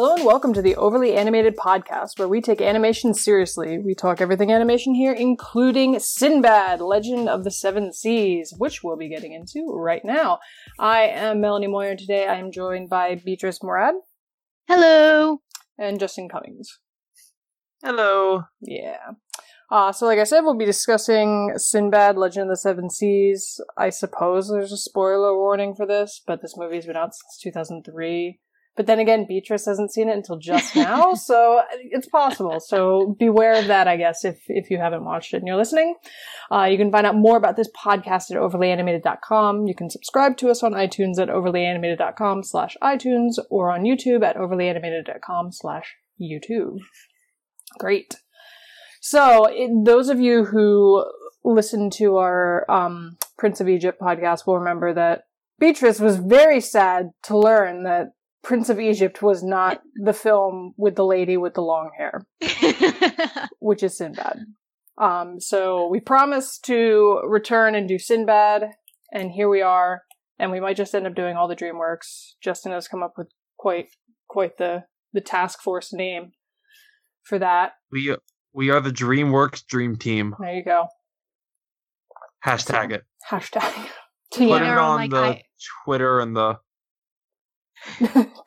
Hello and welcome to the Overly Animated Podcast, where we take animation seriously. We talk everything animation here, including Sinbad, Legend of the Seven Seas, which we'll be getting into right now. I am Melanie Moyer, and today I am joined by Beatrice Morad Hello. and Justin Cummings. Hello. Yeah. Uh, so, like I said, we'll be discussing Sinbad, Legend of the Seven Seas. I suppose there's a spoiler warning for this, but this movie's been out since 2003. But then again, Beatrice hasn't seen it until just now, so it's possible. So beware of that, I guess, if, if you haven't watched it and you're listening. Uh, you can find out more about this podcast at overlyanimated.com. You can subscribe to us on iTunes at overlyanimated.com slash iTunes or on YouTube at overlyanimated.com slash YouTube. Great. So, it, those of you who listen to our um, Prince of Egypt podcast will remember that Beatrice was very sad to learn that Prince of Egypt was not the film with the lady with the long hair, which is Sinbad. Um, so we promised to return and do Sinbad, and here we are. And we might just end up doing all the DreamWorks. Justin has come up with quite quite the the task force name for that. We we are the DreamWorks Dream Team. There you go. Hashtag it. Hashtag Put it on like the I- Twitter and the.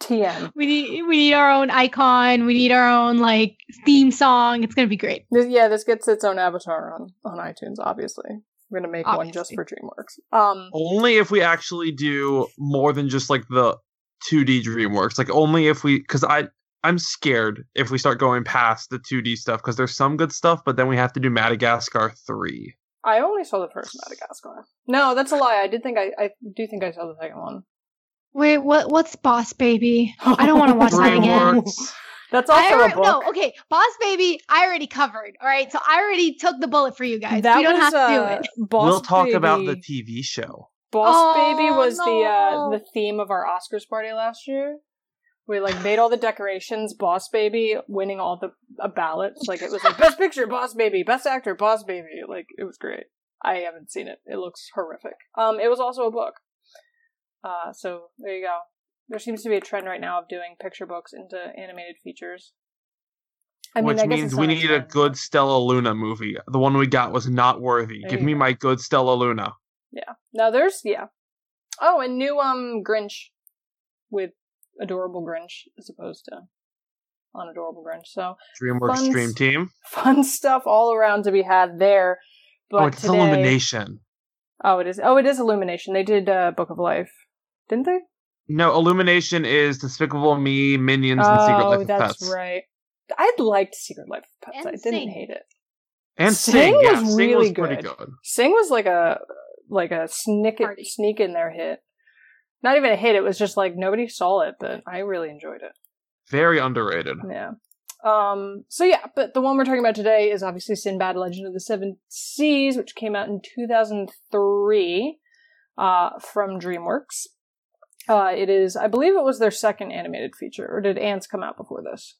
TM. we need we need our own icon. We need our own like theme song. It's gonna be great. This, yeah, this gets its own avatar on, on iTunes, obviously. We're gonna make one just for DreamWorks. Um Only if we actually do more than just like the 2D DreamWorks. Like only if we, because I I'm scared if we start going past the 2D stuff because there's some good stuff, but then we have to do Madagascar three. I only saw the first Madagascar. No, that's a lie. I did think I I do think I saw the second one. Wait, what? What's Boss Baby? I don't want to watch that again. DreamWorks. That's I also a book. no, okay, Boss Baby. I already covered. All right, so I already took the bullet for you guys. That we don't was, have to uh, do it. Boss we'll talk Baby, about the TV show. Boss Oh, Baby was the uh, the theme of our Oscars party last year. We like made all the decorations. Boss Baby winning all the uh, ballots. Like it was like Best Picture, Boss Baby, Best Actor, Boss Baby. Like it was great. I haven't seen it. It looks horrific. Um, it was also a book. Uh, so there you go. There seems to be a trend right now of doing picture books into animated features. I mean, which guess means we need a good Stellaluna movie. The one we got was not worthy. There Give me go. my good Stellaluna. Yeah. Now there's yeah. Oh, and new um Grinch with adorable Grinch as opposed to unadorable Grinch. So DreamWorks Fun Dream Team. fun stuff all around to be had there. But oh, it's today, Illumination. Oh, it is. Oh, it is Illumination. They did uh, Book of Life, didn't they? No, Illumination is Despicable Me, Minions, and Secret oh, Life of that's Pets. I I liked Secret Life of Pets. And I didn't Sing. hate it. And Sing Sing, yeah, was Sing really was pretty good. good. Sing was like a like a sneak Party. sneak in there hit. Not even a hit. It was just like nobody saw it, but I really enjoyed it. Very underrated. Yeah. Um, so yeah, but the one we're talking about today is obviously Sinbad Legend of the Seven Seas, which came out in 2003, uh, from DreamWorks. Uh, it is, I believe it was their second animated feature, or did Antz come out before this?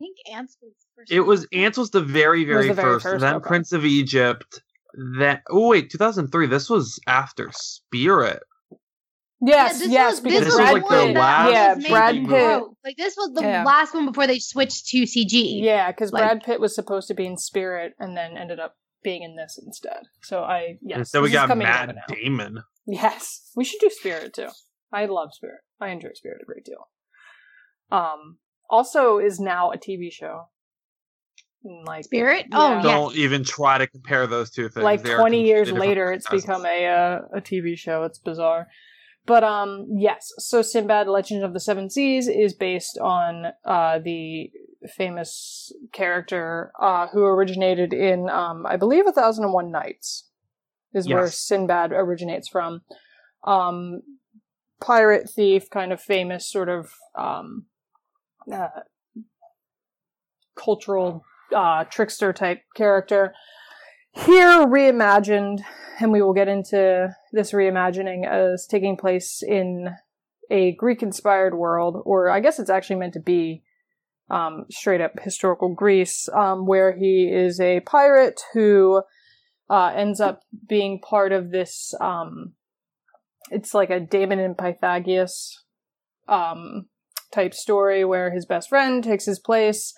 I think Antz was first. It was Antz was the very, very, the very first, first, then okay. Prince of Egypt, then oh wait, 2003. This was after Spirit. Yes, this yes, was, because this was Brad the Pitt, yeah, Brad Pitt, Peru. Like this was the Yeah. last one before they switched to CG. yeah, because Like- Brad Pitt was supposed to be in Spirit and then ended up being in this instead. So I, yes, and so we got coming Matt. Damon. Yes, we should do Spirit too. I love Spirit. I enjoy Spirit a great deal. Um, also is now a TV show. Like Spirit. Yeah. Oh Don't even try to compare those two things. like They twenty years later, it's franchises. become a uh, a TV show. It's bizarre, but um, yes. So Sinbad: Legend of the Seven Seas is based on uh the famous character uh who originated in um I believe A Thousand and One Nights is where Sinbad originates from. Um, pirate thief, kind of famous sort of um, uh, cultural uh, trickster type character. Here, reimagined, and we will get into this reimagining as taking place in a Greek inspired world, or I guess it's actually meant to be um, straight up historical Greece, um, where he is a pirate who uh, ends up being part of this. Um, it's like a Damon and Pythagoras um, type story where his best friend takes his place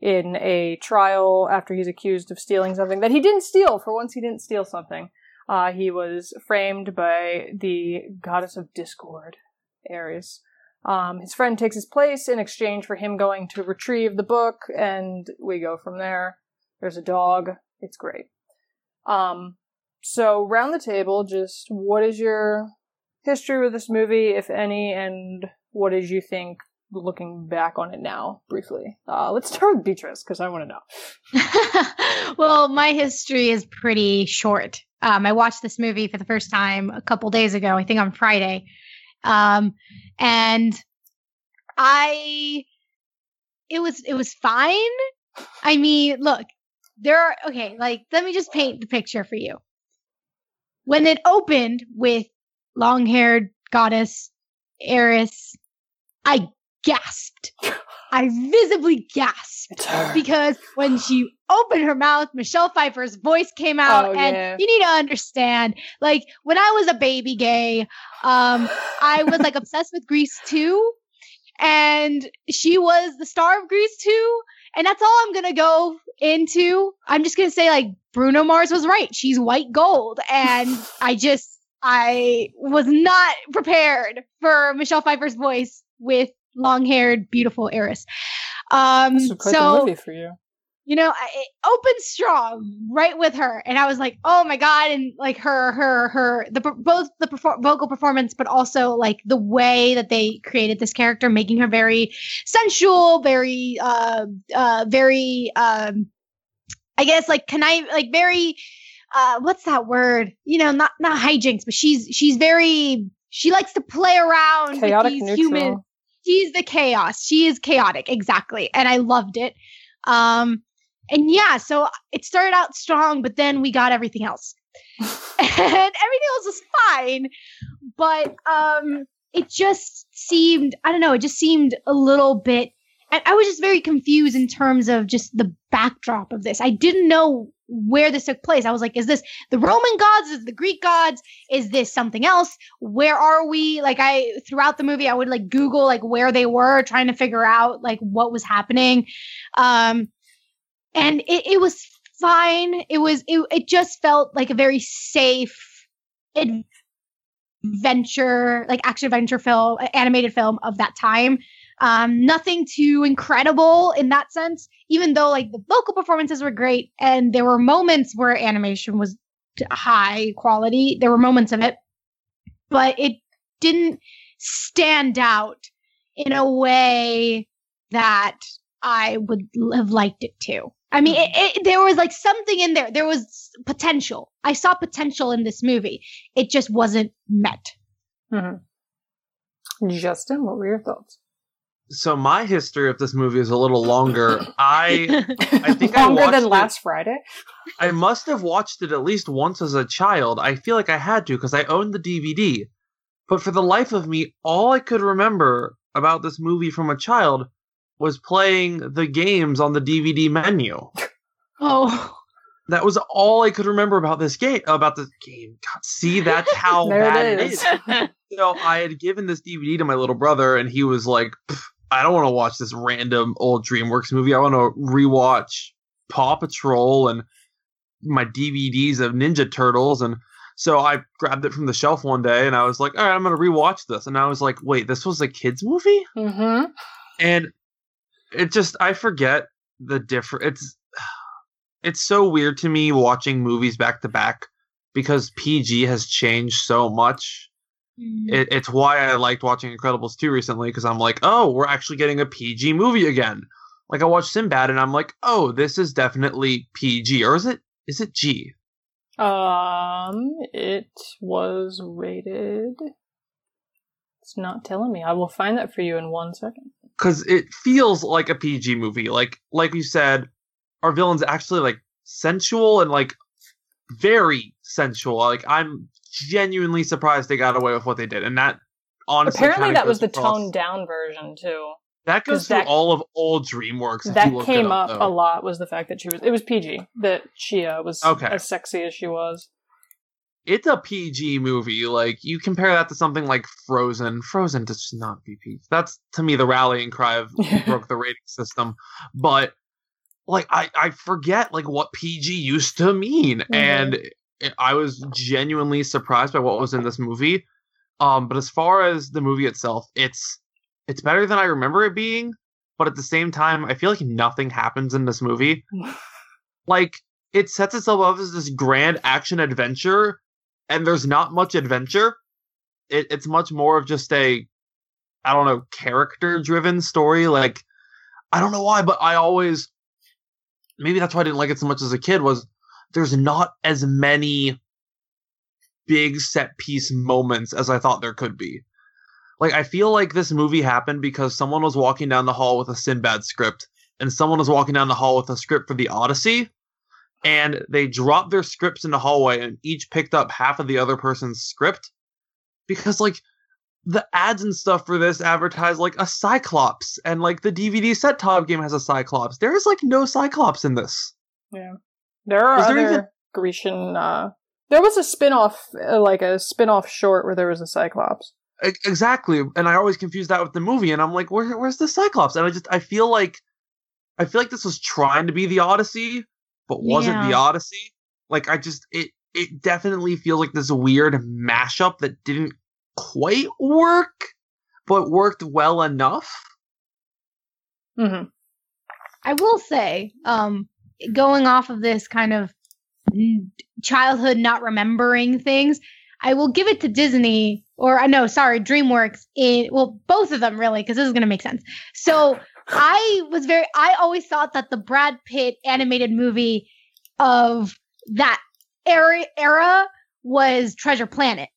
in a trial after he's accused of stealing something that he didn't steal. For once, he didn't steal something. Uh, he was framed by the goddess of discord, Eris. Um, his friend takes his place in exchange for him going to retrieve the book, and we go from there. There's a dog. It's great. Um, so round the table, just what is your history with this movie, if any, and what did you think looking back on it now, briefly? Uh, let's start with Beatrice because I want to know. well, my history is pretty short. Um, I watched this movie for the first time a couple days ago, I think on Friday. Um, and I, it was, it was fine. I mean, look, there are, okay, like, let me just paint the picture for you. When it opened with long haired goddess Eris, I gasped. I visibly gasped because when she opened her mouth, Michelle Pfeiffer's voice came out, Oh, and yeah. you need to understand. Like when I was a baby gay, um, I was like obsessed with Grease 2, and she was the star of Grease 2, and that's all I'm gonna go into. I'm just gonna say like Bruno Mars was right. She's white gold, and I just I was not prepared for Michelle Pfeiffer's voice with long-haired, beautiful Eris. Um, This quite so movie for you. you know, I, it opened strong right with her, and I was like, oh my god, and like her, her, her, the both the perfor- vocal performance, but also like the way that they created this character, making her very sensual, very, uh, uh, very, um, I guess like can I like very, uh, what's that word? You know, not not hijinks, but she's she's very she likes to play around Chaotic with these neutral. humans she's the chaos. She is chaotic, exactly. And I loved it. Um, and yeah, so it started out strong, but then we got everything else. and everything else was fine. But um it just seemed, I don't know, it just seemed a little bit and I was just very confused in terms of just the backdrop of this. I didn't know where this took place. I was like, is this the Roman gods? Is the Greek gods? Is this something else? Where are we? Like I throughout the movie, I would like Google like where they were, trying to figure out like what was happening. Um and it, it was fine. It was it, it just felt like a very safe adventure, like action adventure film, animated film of that time. Um, nothing too incredible in that sense, even though like the vocal performances were great and there were moments where animation was high quality. There were moments of it, but it didn't stand out in a way that I would have liked it to. I mean, it, it, there was like something in there. There was potential. I saw potential in this movie. It just wasn't met. Mm-hmm. Justin, what were your thoughts? So my history of this movie is a little longer. I I think I Longer watched than it- last Friday. I must have watched it at least once as a child. I feel like I had to because I owned the DVD. But for the life of me, all I could remember about this movie from a child was playing the games on the DVD menu. oh, That was all I could remember about this game. About this game. God, see, that's how bad is. it is. So I had given this DVD to my little brother, and he was like, "Pff, "I don't want to watch this random old DreamWorks movie. I want to rewatch Paw Patrol and my DVDs of Ninja Turtles." And so I grabbed it from the shelf one day, and I was like, "All right, I'm gonna rewatch this." And I was like, "Wait, this was a kids movie?" Mm-hmm. and it just I forget the different. It's it's so weird to me watching movies back to back because PG has changed so much. It, it's why I liked watching Incredibles 2 recently because I'm like, oh, we're actually getting a PG movie again. Like I watched Sinbad and I'm like, oh, this is definitely PG, or is it? Is it G? Um, it was rated. It's not telling me. I will find that for you in one second. Because it feels like a PG movie. Like like you said, our villain's actually like sensual and like very sensual. Like I'm genuinely surprised they got away with what they did, and that honestly Apparently, that was the across- toned down version too. That goes through that- all of old DreamWorks. that you look it came up, though. a lot. Was the fact that she was it was PG that she uh, was Okay. as sexy as she was. it's a PG movie. Like you compare that to something like Frozen. Frozen does not be PG. That's to me the rallying cry of broke the rating system. But like I I forget like what PG used to mean, mm-hmm. and I was genuinely surprised by what was in this movie. Um, but as far as the movie itself, it's it's better than I remember it being. But at the same time, I feel like nothing happens in this movie. like it sets itself up as this grand action adventure and there's not much adventure. It, it's much more of just a, I don't know, character driven story. Like, I don't know why, but I always, maybe that's why I didn't like it so much as a kid, was there's not as many big set piece moments as I thought there could be. Like, I feel like this movie happened because someone was walking down the hall with a Sinbad script, and someone was walking down the hall with a script for the Odyssey, and they dropped their scripts in the hallway and each picked up half of the other person's script because like the ads and stuff for this advertise like a cyclops and like the dvd set top game has a cyclops. There is like no cyclops in this. Yeah there are other even... grecian uh there was a spin-off uh, like a spin-off short where there was a cyclops exactly and i always confuse that with the movie and i'm like Where, where's the cyclops and i just i feel like i feel like this was trying to be the odyssey but wasn't yeah. the Odyssey. Like I just it it definitely feels like this weird mashup that didn't quite work, but worked well enough. Mm-hmm. I will say, um, going off of this kind of childhood not remembering things, I will give it to Disney or I uh, know, sorry, DreamWorks in well, both of them really, because this is gonna make sense. So I was very, I always thought that the Brad Pitt animated movie of that era, era was Treasure Planet.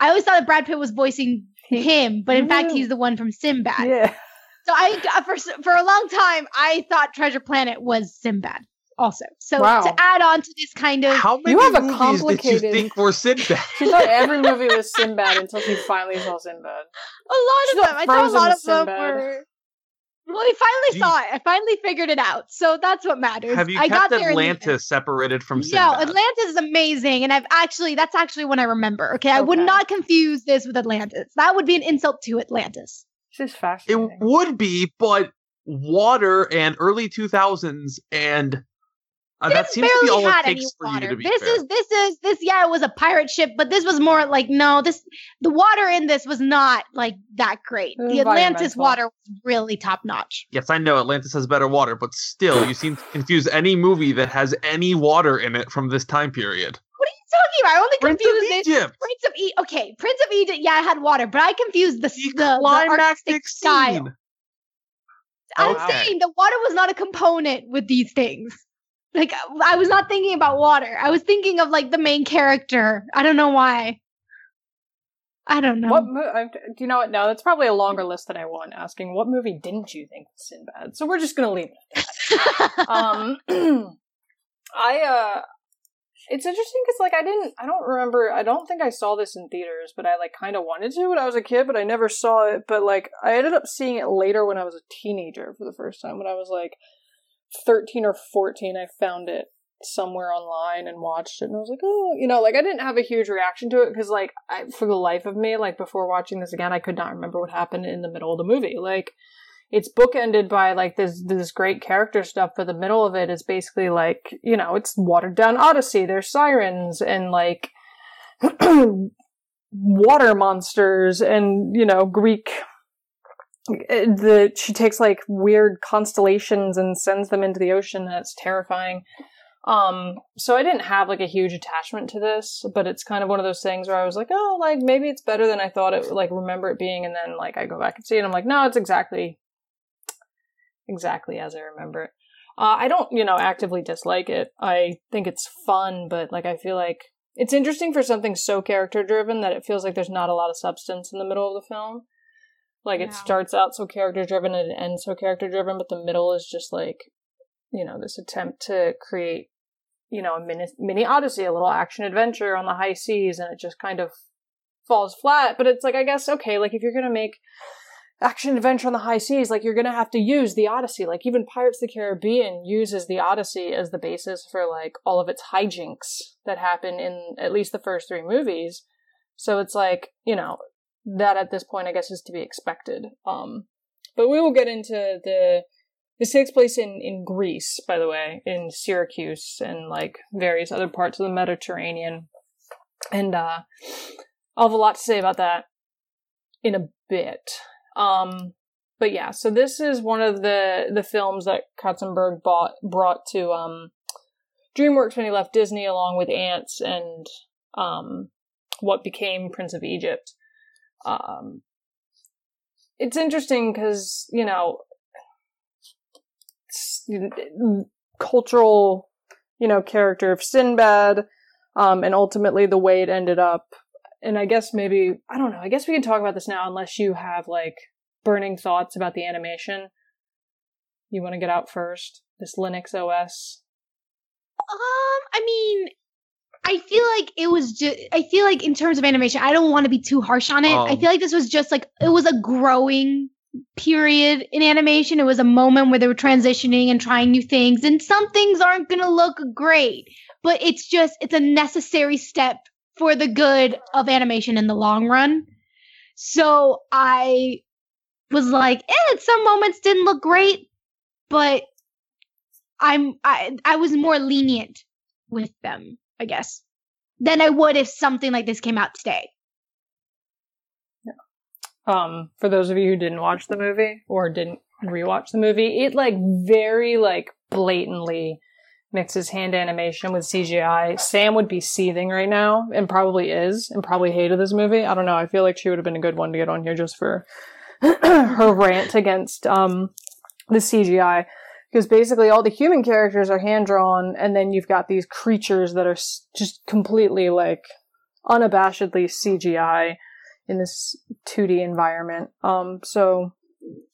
I always thought that Brad Pitt was voicing him, but in fact, he's the one from Sinbad. Yeah. So I, uh, for, for a long time, I thought Treasure Planet was Sinbad also. So wow. to add on to this kind of how many you have a complicated... did you think were Sinbad? she thought every movie was Sinbad until she finally saw Sinbad. A lot of them. I thought a lot of them were. Well, I finally saw it. I finally figured it out. So that's what matters. Have you I kept got Atlantis separated from Sinbad? No, Atlantis is amazing, and I've actually that's actually when I remember. Okay, I okay. would not confuse this with Atlantis. That would be an insult to Atlantis. This is fascinating. It would be, but water and early two thousands and uh, that seems to be all it takes for you to be This fair. is this is this. Yeah, it was a pirate ship, but this was more like no. This the water in this was not like that great. The Atlantis water was really top notch. Yes, I know Atlantis has better water, but still, you seem to confuse any movie that has any water in it from this time period. What are you talking about? I only Prince confused of Egypt. Prince of Egypt. Okay, Prince of Egypt. Yeah, I had water, but I confused the the, the, the artistic style. I'm okay. saying the water was not a component with these things. Like I was not thinking about water. I was thinking of like the main character. I don't know why. I don't know. What mo- do you know what? No, that's probably a longer list than I want. Asking what movie didn't you think was Sinbad? So we're just gonna leave it. um, I uh, it's interesting because like I didn't, I don't remember. I don't think I saw this in theaters, but I like kind of wanted to when I was a kid, but I never saw it. But like I ended up seeing it later when I was a teenager for the first time when I was like 13 or 14, I found it somewhere online and watched it and I was like, oh, you know, like I didn't have a huge reaction to it because like I, for the life of me, like before watching this again, I could not remember what happened in the middle of the movie. Like it's bookended by like this this great character stuff, but the middle of it is basically like, you know, it's watered down Odyssey. There's sirens and like water monsters and, you know, Greek the she takes like weird constellations and sends them into the ocean that's terrifying. Um so i didn't have like a huge attachment to this but it's kind of one of those things where i was like oh like maybe it's better than i thought it like remember it being and then like i go back and see it and i'm like no it's exactly exactly as i remember it. Uh, i don't you know actively dislike it. I think it's fun but like i feel like it's interesting for something so character driven that it feels like there's not a lot of substance in the middle of the film like it starts out so character driven and it ends so character driven, but the middle is just like, you know, this attempt to create, you know, a mini, mini Odyssey, a little action adventure on the high seas, and it just kind of falls flat. But it's like, I guess, okay, like if you're gonna make action adventure on the high seas, like you're gonna have to use the Odyssey. Like even Pirates of the Caribbean uses the Odyssey as the basis for like all of its hijinks that happen in at least the first three movies. So it's like, you know, that at this point I guess is to be expected. Um but we will get into the this takes place in, in Greece, by the way, in Syracuse and like various other parts of the Mediterranean. And uh I'll have a lot to say about that in a bit. Um, but yeah, so this is one of the the films that Katzenberg bought brought to um, DreamWorks when he left Disney, along with Antz and um, what became Prince of Egypt. Um, it's interesting because you know cultural, you know, character of Sinbad, um, and ultimately the way it ended up and I guess maybe I don't know. I guess we can talk about this now, unless you have like burning thoughts about the animation. You want to get out first? This Linux OS. Um, I mean, I feel like it was just. I feel like in terms of animation, I don't want to be too harsh on it. Um, I feel like this was just like it was a growing period in animation. It was a moment where they were transitioning and trying new things, and some things aren't gonna look great, but it's just it's a necessary step for the good of animation in the long run. So I was like, eh, some moments didn't look great, but I'm I I was more lenient with them, I guess, than I would if something like this came out today. Yeah. Um, for those of you who didn't watch the movie or didn't rewatch the movie, it like very like blatantly mixes hand animation with CGI, Sam would be seething right now, and probably is, and probably hated this movie. I don't know. I feel like she would have been a good one to get on here just for her rant against um, the CGI. Because basically all the human characters are hand drawn, and then you've got these creatures that are just completely like unabashedly CGI in this 2D environment. Um, so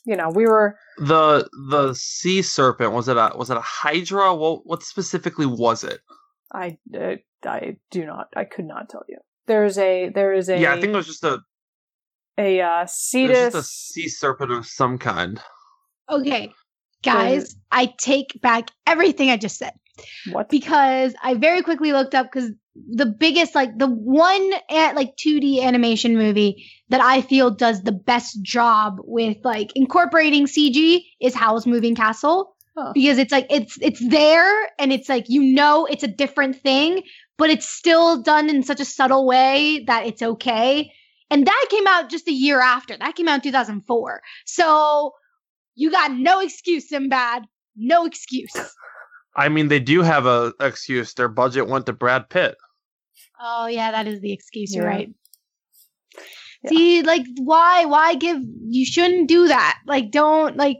you know, we were the the sea serpent was it a was it a hydra? What what specifically was it? I uh, I do not I could not tell you. There's a there is a yeah I think it was just a a uh, cetus just a sea serpent of some kind. Okay, guys, I take back everything I just said. What? Because I very quickly looked up because the biggest, like the one at like 2D animation movie that I feel does the best job with like incorporating CG is Howl's Moving Castle. Huh. Because it's like it's it's there and it's like you know it's a different thing, but it's still done in such a subtle way that it's okay. And that came out just a year after. That came out in 2004. So you got no excuse, Sinbad. No excuse. I mean, they do have a excuse. Their budget went to Brad Pitt. Oh yeah, that is the excuse. You're right. Yeah. See, like, why? Why give? You shouldn't do that. Like, don't like.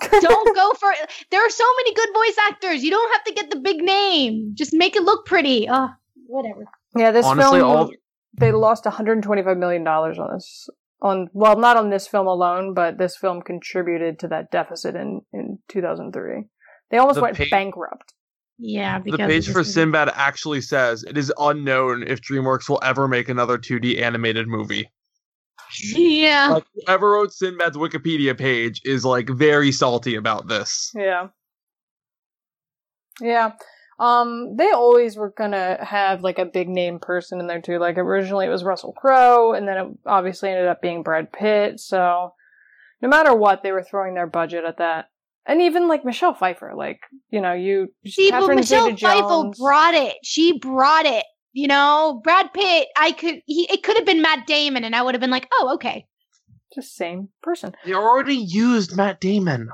don't go for it. There are so many good voice actors. You don't have to get the big name. Just make it look pretty. Oh, whatever. Yeah, this Honestly, film. All... They lost 125 million dollars on this. On well, not on this film alone, but this film contributed to that deficit in in 2003. They almost the went page, bankrupt. Yeah, the page for Sinbad actually says it is unknown if DreamWorks will ever make another 2D animated movie. Yeah. Like, whoever wrote Sinbad's Wikipedia page is like very salty about this. Yeah. Yeah. Um, they always were gonna have like a big name person in there too. Like originally it was Russell Crowe, and then it obviously ended up being Brad Pitt. So no matter what, they were throwing their budget at that and even like Michelle Pfeiffer, like you know, you see, but Michelle Pfeiffer brought it. She brought it. You know, Brad Pitt. I could. He, it could have been Matt Damon, and I would have been like, oh, okay. Just same person. They already used Matt Damon.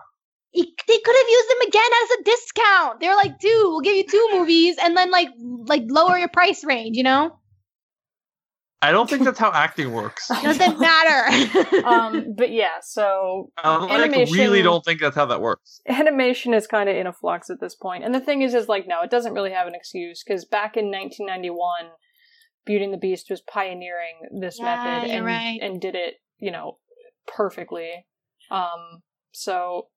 He, they could have used them again as a discount. They're like, dude, we'll give you two movies, and then like like lower your price range. You know. I don't think that's how acting works. Doesn't matter. um, but yeah, so um, I really don't think that's how that works. Animation is kind of in a flux at this point, and the thing is, is like no, it doesn't really have an excuse because back in 1991, Beauty and the Beast was pioneering this yeah, method and right. and did it, you know, perfectly. Um, so,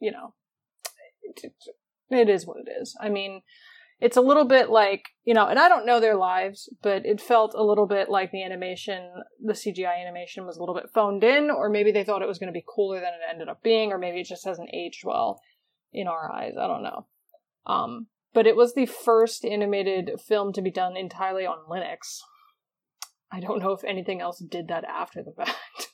you know, it, is what it is. I mean it's a little bit like you know, and I don't know their lives, but it felt a little bit like the animation, the CGI animation was a little bit phoned in, or maybe they thought it was going to be cooler than it ended up being, or maybe it just hasn't aged well in our eyes. I don't know. Um, but it was the first animated film to be done entirely on Linux. I don't know if anything else did that after the fact.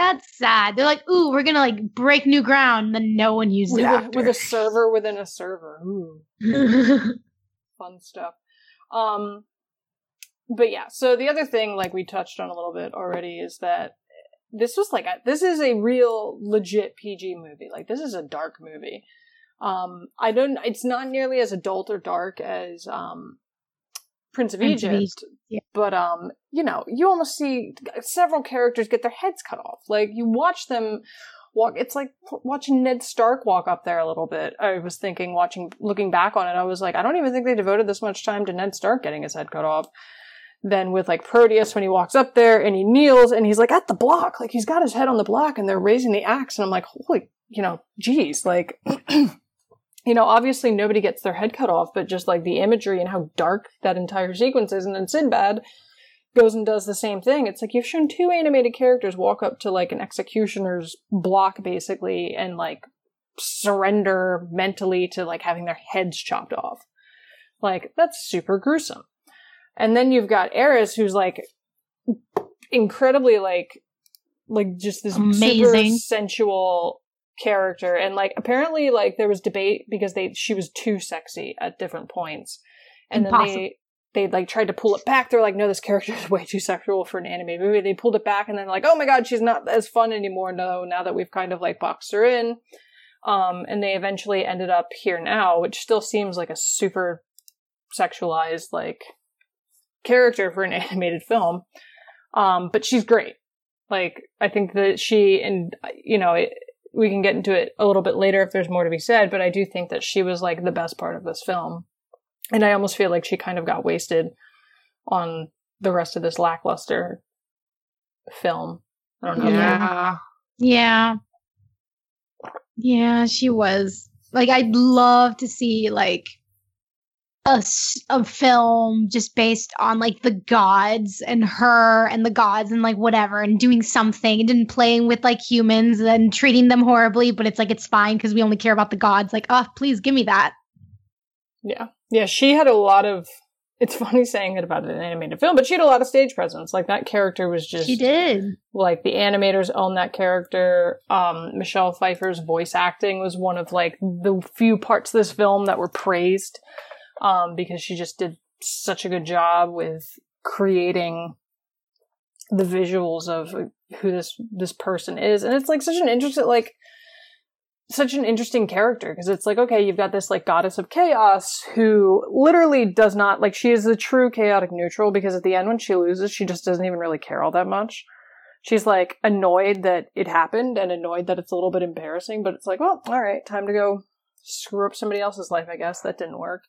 That's sad. They're like, ooh, we're gonna like break new ground, and then no one uses with it a, after. with a server within a server. Ooh, fun stuff. Um, but yeah. So the other thing, like we touched on a little bit already, is that this was like a, this is a real legit PG movie. Like this is a dark movie. Um, I don't. It's not nearly as adult or dark as um, Prince of Prince of Egypt, Egypt, yeah. but um, you know, you almost see several characters get their heads cut off. Like you watch them walk. It's like watching Ned Stark walk up there a little bit. I was thinking, watching, looking back on it, I was like, I don't even think they devoted this much time to Ned Stark getting his head cut off. Then with like Proteus when he walks up there and he kneels and he's like at the block, like he's got his head on the block and they're raising the axe and I'm like, holy, you know, geez, like. you know, obviously nobody gets their head cut off, but just like the imagery and how dark that entire sequence is, and then Sinbad goes and does the same thing. It's like you've shown two animated characters walk up to like an executioner's block basically and like surrender mentally to like having their heads chopped off. Like, that's super gruesome. And then you've got Eris who's like incredibly like like just this super Amazing. sensual character. And like apparently like there was debate because they she was too sexy at different points. And Impossible. then they they like tried to pull it back. They're like no this character is way too sexual for an anime movie. They pulled it back and then like oh my god she's not as fun anymore no now that we've kind of like boxed her in. Um and they eventually ended up here now which still seems like a super sexualized like character for an animated film. Um but she's great. Like i think that she and you know it, we can get into it a little bit later if there's more to be said, but I do think that she was like the best part of this film. And I almost feel like she kind of got wasted on the rest of this lackluster film. I don't know. Yeah. Yeah. Yeah, she was. Like, I'd love to see, like, a, a film just based on, like, the gods and her and the gods and, like, whatever, and doing something and playing with, like, humans and treating them horribly, but it's like, it's fine because we only care about the gods. Like, oh, please give me that. Yeah. Yeah, she had a lot of it's funny saying it about an animated film, but she had a lot of stage presence. Like that character was just She did. like the animators own that character. Um, Michelle Pfeiffer's voice acting was one of like the few parts of this film that were praised, um, because she just did such a good job with creating the visuals of who this this person is, and it's like such an interesting like such an interesting character because it's like okay you've got this like goddess of chaos who literally does not like she is the true chaotic neutral because at the end when she loses she just doesn't even really care all that much. She's like annoyed that it happened and annoyed that it's a little bit embarrassing but it's like well all right time to go screw up somebody else's life i guess. That didn't work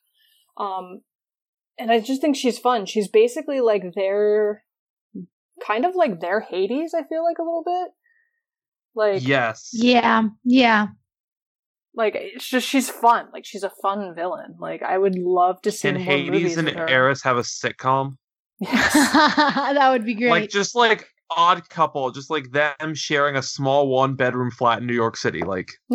um and i just think she's fun she's basically like their kind of like their hades i feel like a little bit like yes. Yeah. Yeah. like it's just she's fun. Like she's a fun villain. Like I would love to see Can more Hades and. Eris have a sitcom? Yes. that would be great. Like just like odd couple, just like them sharing a small one bedroom flat in New York City. Like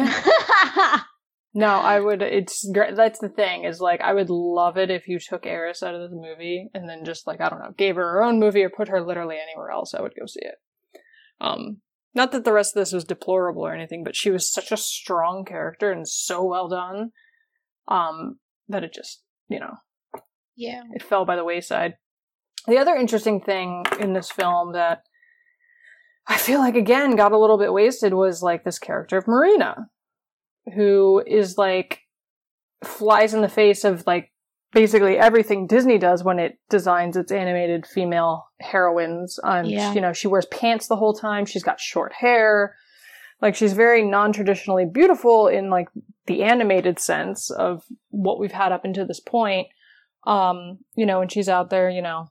no, I would. It's great. That's the thing is like I would love it if you took Eris out of the movie and then just like I don't know, gave her her own movie or put her literally anywhere else. I would go see it. Um, not that the rest of this was deplorable or anything, but she was such a strong character and so well done. Um, that it just you know yeah. it fell by the wayside. The other interesting thing in this film that I feel like again got a little bit wasted was like this character of Marina, who is like flies in the face of like basically everything Disney does when it designs its animated female heroines. Um, Yeah. you know, she wears pants the whole time. She's got short hair. Like she's very non-traditionally beautiful in like the animated sense of what we've had up until this point. Um, you know, and she's out there, you know,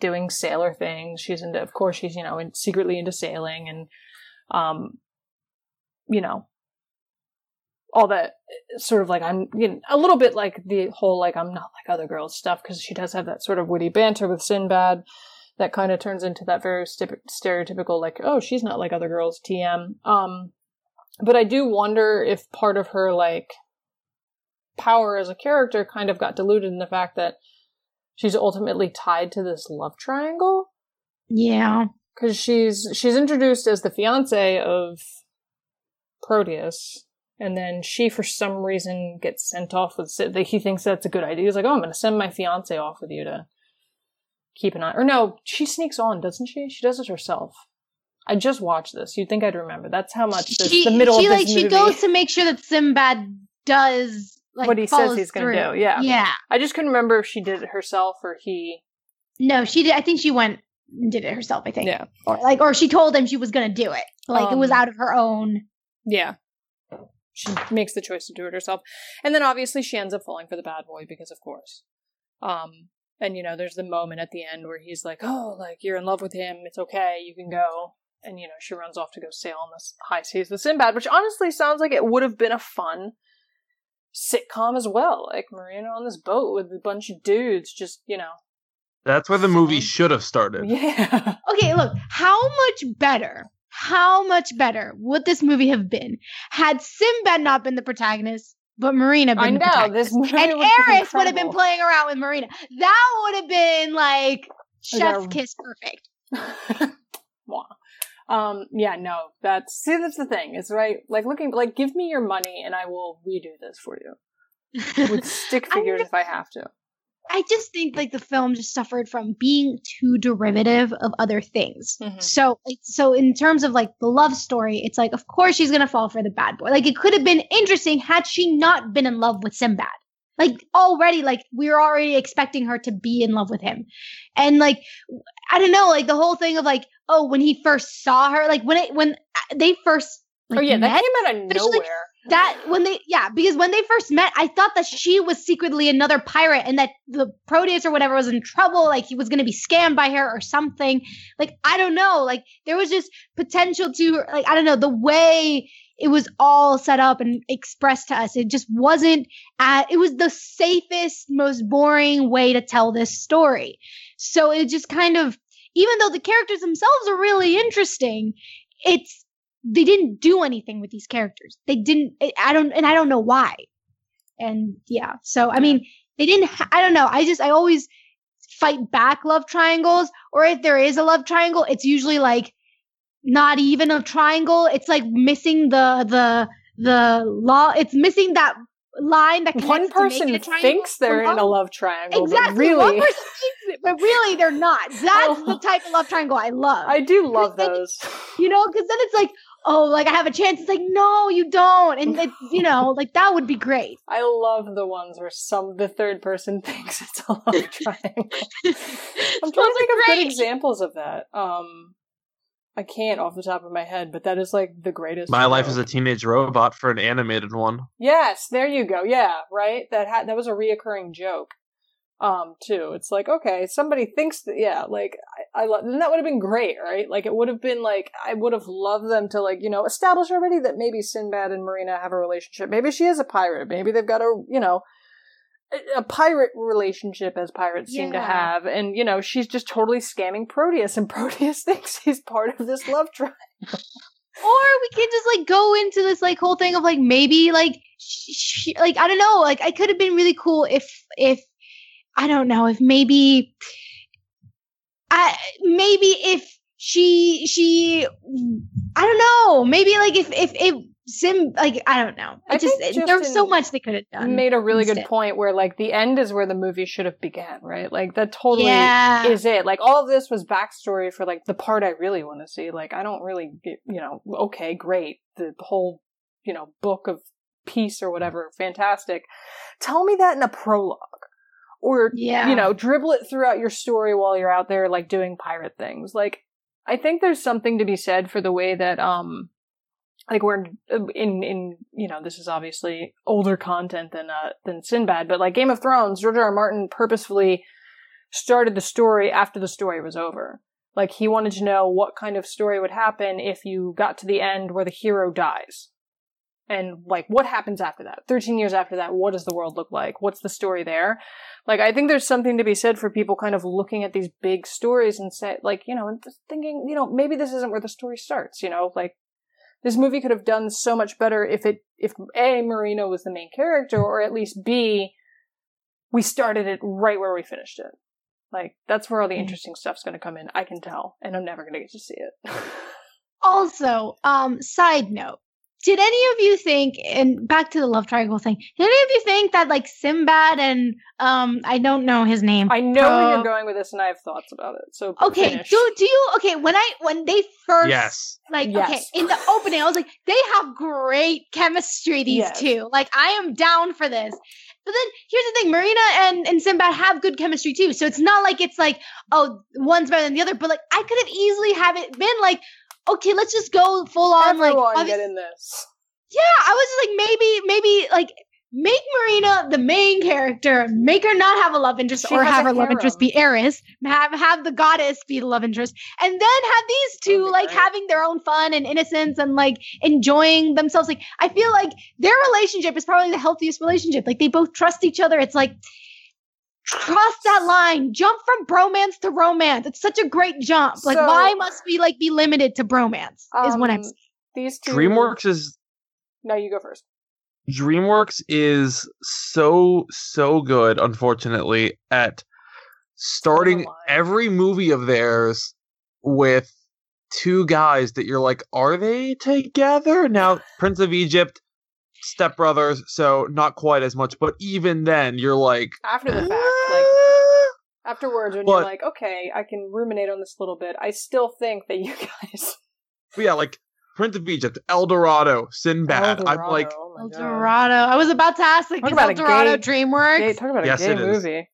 doing sailor things. She's into, of course, she's, you know, in, secretly into sailing and, um, you know, all that sort of like I'm you know, a little bit like the whole like I'm not like other girls stuff because she does have that sort of witty banter with Sinbad that kind of turns into that very st- stereotypical like oh she's not like other girls TM. Um, but I do wonder if part of her like power as a character kind of got diluted in the fact that she's ultimately tied to this love triangle Yeah. because she's she's introduced as the fiance of Proteus, and then she for some reason gets sent off with. He thinks that's a good idea. He's like, "Oh, I'm going to send my fiance off with you to keep an eye." Or no, she sneaks on, doesn't she? She does it herself. I just watched this. You'd think I'd remember. That's how much this, she, the middle she of this like movie. she goes to make sure that Sinbad does like What he says he's gonna do, yeah. Yeah. I just couldn't remember if she did it herself or he. No, she did. I think she went and did it herself. I think. Yeah, Or like, or she told him she was gonna do it. Like it was Um, out of her own. yeah. She makes the choice to do it herself, and then obviously she ends up falling for the bad boy because, of course. Um, and you know, there's the moment at the end where he's like, "Oh, like you're in love with him. It's okay. You can go." And you know, she runs off to go sail on the high seas with Sinbad, which honestly sounds like it would have been a fun sitcom as well. Like Marina on this boat with a bunch of dudes, just you know, That's where the movie should have started. yeah. Okay, look, how much better, how much better would this movie have been had Sinbad not been the protagonist, but Marina been I the know protagonist? this movie and would have been Eris would have been playing around with Marina. That would have been like chef's kiss perfect. Mwah. Um, yeah, no, that's see, that's the thing. It's right, like looking, like give me your money and I will redo this for you with stick figures if I have to. I just think like the film just suffered from being too derivative of other things. Mhm. So, so in terms of like the love story, it's like, of course she's gonna fall for the bad boy. Like, it could have been interesting had she not been in love with Sinbad. Like already, like we were already expecting her to be in love with him, and like I don't know, like the whole thing of like, oh, when he first saw her, like when it when uh, they first. Like, oh yeah, that came out of like- nowhere. That when they yeah because when they first met i thought that she was secretly another pirate and that the proteus or whatever was in trouble like he was going to be scammed by her or something. Like i don't know like there was just potential to like i don't know the way it was all set up and expressed to us. It just wasn't it was the safest most boring way to tell this story. So it just kind of even though the characters themselves are really interesting it's they didn't do anything with these characters. They didn't. I- don't, and I don't know why. And yeah, so I mean, they didn't. I don't know. I just, I always fight back love triangles, or if there is a love triangle, it's usually like not even a triangle. It's like missing the the the law. It's missing that line that One connects to make person thinks they're in a Love- triangle, Exactly. but One really, person thinks it, but really they're not. That's Oh. the type of love triangle I love. I do love then- those. you know, because then it's like, oh, like I have a chance. It's like, no, you don't, and it's you know, like that would be great. I love the ones where some the third person thinks it's a love triangle. I'm trying to think of good examples of that. Um, I can't off the top of my head, but that is like the greatest. My life trope. as a teenage robot for an animated one. Yes, there you go. Yeah, right. That had that was a reoccurring joke. Um, too. It's like okay, somebody thinks that. Yeah, like I, I love. Then that would have been great, right? Like it would have been like I would have loved them to like you know establish already that maybe Sinbad and Marina have a relationship. Maybe she is a pirate. Maybe they've got a you know a- pirate relationship as pirates seem to have, and you know she's just totally scamming Proteus, and Proteus thinks he's part of this love triangle. Or we could just like go into this like whole thing of like maybe like sh- sh- like I don't know, like I could have been really cool if if I don't know if maybe I maybe if she she I don't know maybe like if if if Sim like I don't know I, I just, there was so much they could have done. made a really good point where like the end is where the movie should have began, right? Like that totally yeah. is it. Like all of this was backstory for like the part I really want to see. Like I don't really get, you know, okay, great. The whole, you know, book of peace or whatever, fantastic. Tell me that in a prologue. Or yeah. you know, dribble it throughout your story while you're out there like doing pirate things. Like I think there's something to be said for the way that um like we're in in you know this is obviously older content than uh than Sinbad, but like Game of Thrones, George R. R. Martin purposefully started the story after the story was over. Like he wanted to know what kind of story would happen if you got to the end where the hero dies. And like what happens after that? 13 years after that what does the world look like? What's the story there? Like i think there's something to be said for people kind of looking at these big stories and say like you know and just thinking you know maybe this isn't where the story starts you know? Like this movie could have done so much better if it if a Marina was the main character or at least b we started it right where we finished it. Like that's where all the Mm. interesting stuff's going to come in i can tell and i'm never going to get to see it. Also, um, side note. Did any of you think, and back to the love triangle thing, did any of you think that like Sinbad and um I don't know his name. i know where Uh, you're going with this and i have thoughts about it so Okay, finish. do do you okay, when I when they first Yes. like Yes. okay, in the opening I was like they have great chemistry these Yes. two. Like I am down for this. But then here's the thing, Marina and, and Sinbad have good chemistry too. So it's not like it's like, oh, one's better than the other, but like I could have easily have it been like, okay, let's just go full on like Everyone obvi- get in this. yeah, I was just like maybe maybe like make Marina the main character, make her not have a love interest She or have her love interest be Eris, have have the goddess be the love interest, and then have these two like having their own fun and innocence and like enjoying themselves. Like I feel like their relationship is probably the healthiest relationship. Like they both trust each other. It's like cross that line, jump from bromance to romance. It's such a great jump. Like So- why must we like be limited to bromance? is what I'm Um, saying. These two. DreamWorks is No, you go first. DreamWorks is so so good, unfortunately, at starting every movie of theirs with two guys that you're like, are they together? Now, Prince of Egypt, Step Brothers, so not quite as much, but even then, you're like, After the fact, like. Afterwards, when you're like, okay, I can ruminate on this a little bit. I still think that you guys. But yeah, like Prince of Egypt, El Dorado, Sinbad. I'm like, oh El Dorado. I was about to ask, like, Talk is about El Dorado gay- DreamWorks? Gay, talk about Yes, gay it is. movie.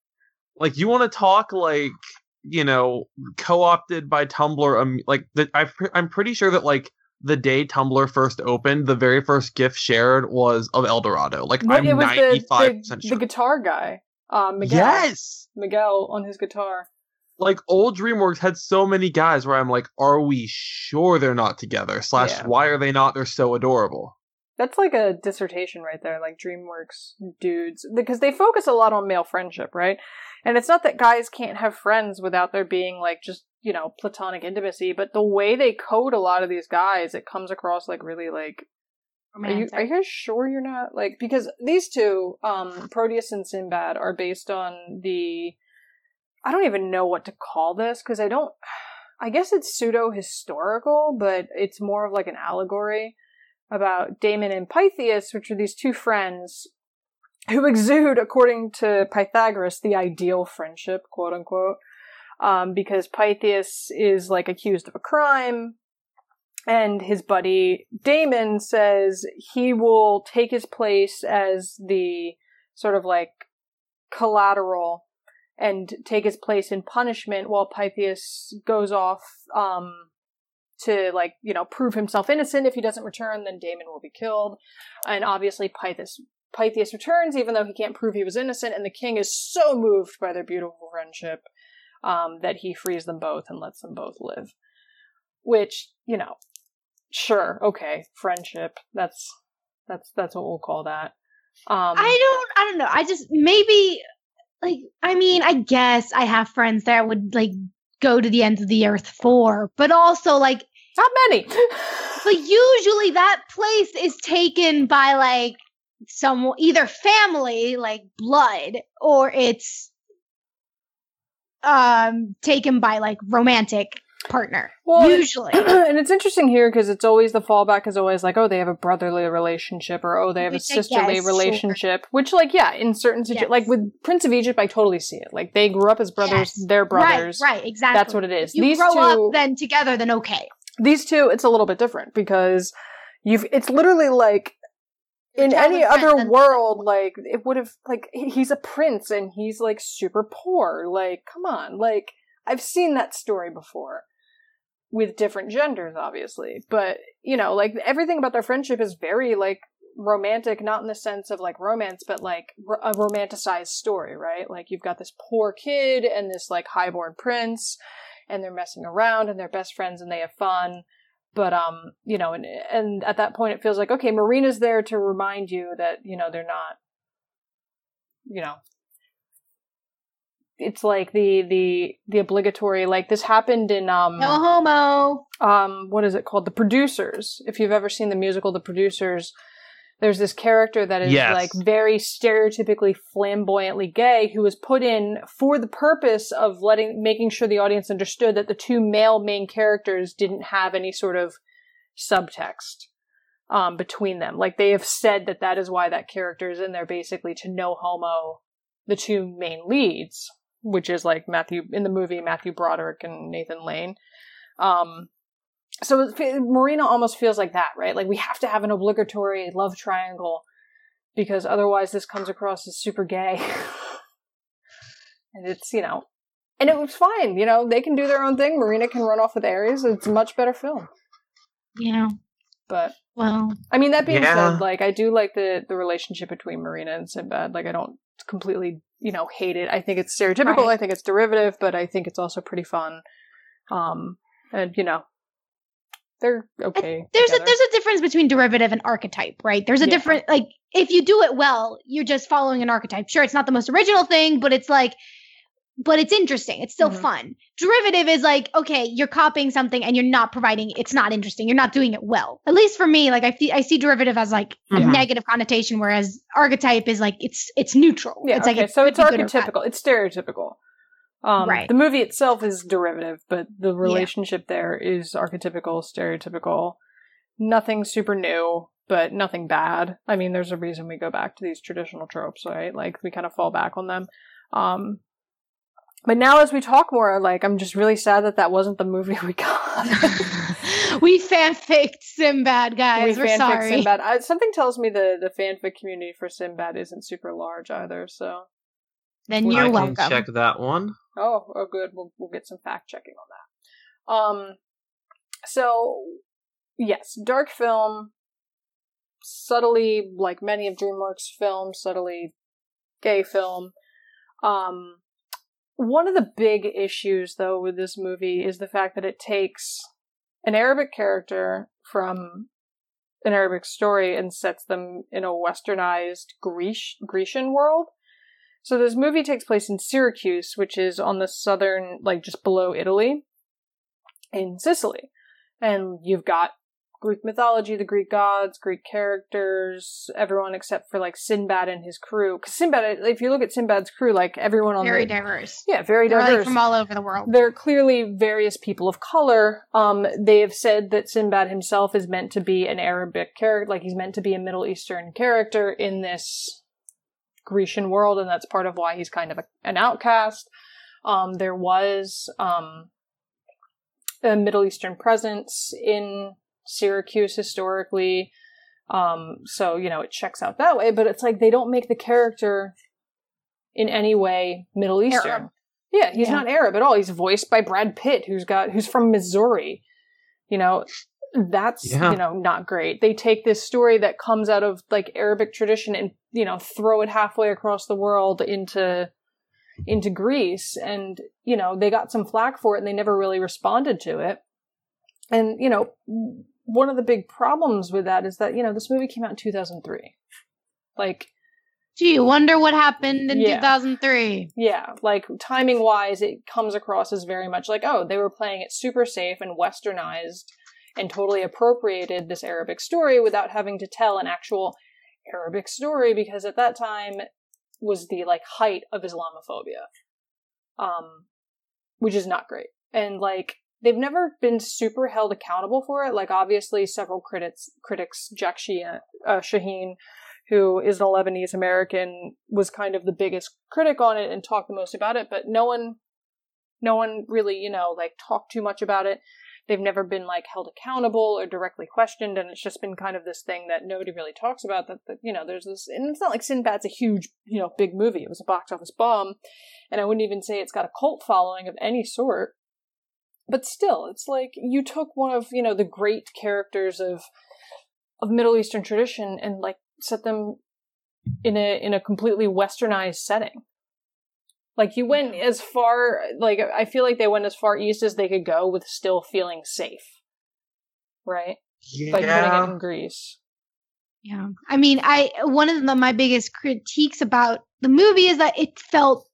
like you want to talk like you know co-opted by tumblr um, like the, I, i'm pretty sure that like the day tumblr first opened the very first gif shared was of el dorado like But i'm it was 95% the, the, sure the guitar guy, um, Miguel. yes Miguel on his guitar. like old dreamworks had so many guys where i'm like are we sure they're not together slash Yeah. why are they not they're so adorable That's like a dissertation right there, like DreamWorks dudes, because they focus a lot on male friendship, right? And it's not that guys can't have friends without there being like just you know platonic intimacy, but the way they code a lot of these guys, it comes across like really like Are you, are you guys sure you're not like because these two, um, Proteus and Sinbad, are based on the. I don't even know what to call this because I don't. I guess it's pseudo historical, but it's more of like an allegory about Damon and Pythias, which are these two friends who exude, according to Pythagoras, the ideal friendship, quote unquote. Um, because Pythias is like accused of a crime, and his buddy Damon says he will take his place as the sort of like collateral and take his place in punishment while Pythias goes off um to like you know prove himself innocent if he doesn't return then Damon will be killed. And obviously Pythias Pythias returns even though he can't prove he was innocent and the king is so moved by their beautiful friendship um that he frees them both and lets them both live. Which you know sure. Okay. Friendship. That's that's that's what we'll call that. Um I don't I don't know. I just maybe like I mean, I guess I have friends that I would like go to the ends of the earth for, but also like not many. but usually that place is taken by like some either family like blood or it's um taken by like romantic partner. Well, usually. and it's interesting here because it's always the fallback is always like, oh, they have a brotherly relationship, or oh, they have Which a sisterly guess, sure. relationship. Which, like, yeah, in certain situations, Yes. like with Prince of Egypt, I totally see it. Like they grew up as brothers, Yes. they're brothers. Right, right, exactly. That's what it is. You these grow two, up then together, then okay. these two, it's a little bit different because you've. It's literally like in any other world, like it would have like he's a prince and he's like super poor. Like, come on, like I've seen that story before with different genders, obviously, but you know, like everything about their friendship is very like romantic, not in the sense of like romance, but like a romanticized story, right? Like you've got this poor kid and this like highborn prince, and they're messing around and they're best friends and they have fun. but um, you know, and and at that point, it feels like okay, Marina's there to remind you that you know they're not, you know, it's like the the the obligatory like this happened in um no homo. um what is it called the producers if you've ever seen the musical the producers there's this character that is Yes. like very stereotypically flamboyantly gay who was put in for the purpose of letting making sure the audience understood that the two male main characters didn't have any sort of subtext um between them like they have said that that is why that character is in there basically to no homo the two main leads which is like Matthew in the movie Matthew Broderick and Nathan Lane um so Marina almost feels like that, right? Like we have to have an obligatory love triangle because otherwise this comes across as super gay. and it's, you know, and it was fine, you know, they can do their own thing. Marina can run off with Eris. It's a much better film. Yeah. But Well, I mean, that being Yeah. said, like I do like the the relationship between Marina and Sinbad. Like I don't completely, you know, hate it. I think it's stereotypical. Right. I think it's derivative, but I think it's also pretty fun. Um, and you know, they're okay. there's a there's a difference between derivative and archetype, right? There's a Yeah. different like if you do it well, you're just following an archetype. Sure, it's not the most original thing, but it's like but it's interesting. It's still Mhm. fun. Derivative is like, okay, you're copying something and you're not providing it's not interesting. You're not doing it well. At least for me, like I fe- I see derivative as like a Mhm. negative connotation whereas archetype is like it's it's neutral. Yeah, it's okay, like so it's could be good or bad. archetypical. It's stereotypical. Um, Right. The movie itself is derivative, but the relationship there is archetypical, stereotypical. Nothing super new, but nothing bad. I mean, there's a reason we go back to these traditional tropes, right? Like we kind of fall back on them. Um, but now, as we talk more, like I'm just really sad that that wasn't the movie we got. we fanficked Sinbad, guys. we We are fanfic sorry. Sinbad. I, something tells me the the fanfic community for Sinbad isn't super large either. So Then I you're I welcome. can check that one. Oh, oh, good. We'll we'll get some fact checking on that. Um, so yes, dark film, subtly like many of DreamWorks films, subtly gay film. Um, one of the big issues though with this movie is the fact that it takes an Arabic character from an Arabic story and sets them in a westernized Greece Grecian world. So this movie takes place in Syracuse, which is on the southern, like just below Italy, in Sicily. And you've got Greek mythology, the Greek gods, Greek characters, everyone except for like Sinbad and his crew. Because Sinbad, if you look at Sinbad's crew, like everyone on the Very the diverse. yeah, very They're diverse. like from all over the world. There are clearly various people of color. Um, they have said that Sinbad himself is meant to be an Arabic character, like he's meant to be a Middle Eastern character in this Grecian world, and that's part of why he's kind of a, an outcast. Um, there was um, a Middle Eastern presence in Syracuse historically. Um, so, you know, it checks out that way, but it's like they don't make the character in any way Middle Eastern. Arab. Yeah, he's Yeah. not Arab at all. He's voiced by Brad Pitt, who's got who's from Missouri. You know, that's Yeah. you know not great. They take this story that comes out of like Arabic tradition and you know throw it halfway across the world into into Greece, and you know they got some flack for it, and they never really responded to it. And you know, one of the big problems with that is that you know this movie came out in two thousand three. Like Gee, wonder what happened in Yeah. 2003. Yeah, like timing wise, it comes across as very much like, oh, they were playing it super safe and westernized and totally appropriated this Arabic story without having to tell an actual Arabic story because at that time was the like height of Islamophobia. Um, which is not great. And like, they've never been super held accountable for it. Like, obviously, several critics, critics, Jack Sheehan, uh, Shaheen who is an Lebanese American, was kind of the biggest critic on it and talked the most about it, but no one, no one really, you know, like talked too much about it. They've never been like held accountable or directly questioned, and it's just been kind of this thing that nobody really talks about. That, that you know, there's this, and it's not like Sinbad's a huge, you know, big movie. It was a box office bomb, and I wouldn't even say it's got a cult following of any sort. But still, it's like you took one of you know the great characters of of Middle Eastern tradition and like set them in a in a completely westernized setting. Like you went as far like I feel like they went as far east as they could go with still feeling safe. right? By putting it in Greece. Yeah. I mean, I one of the, my biggest critiques about the movie is that it felt pl-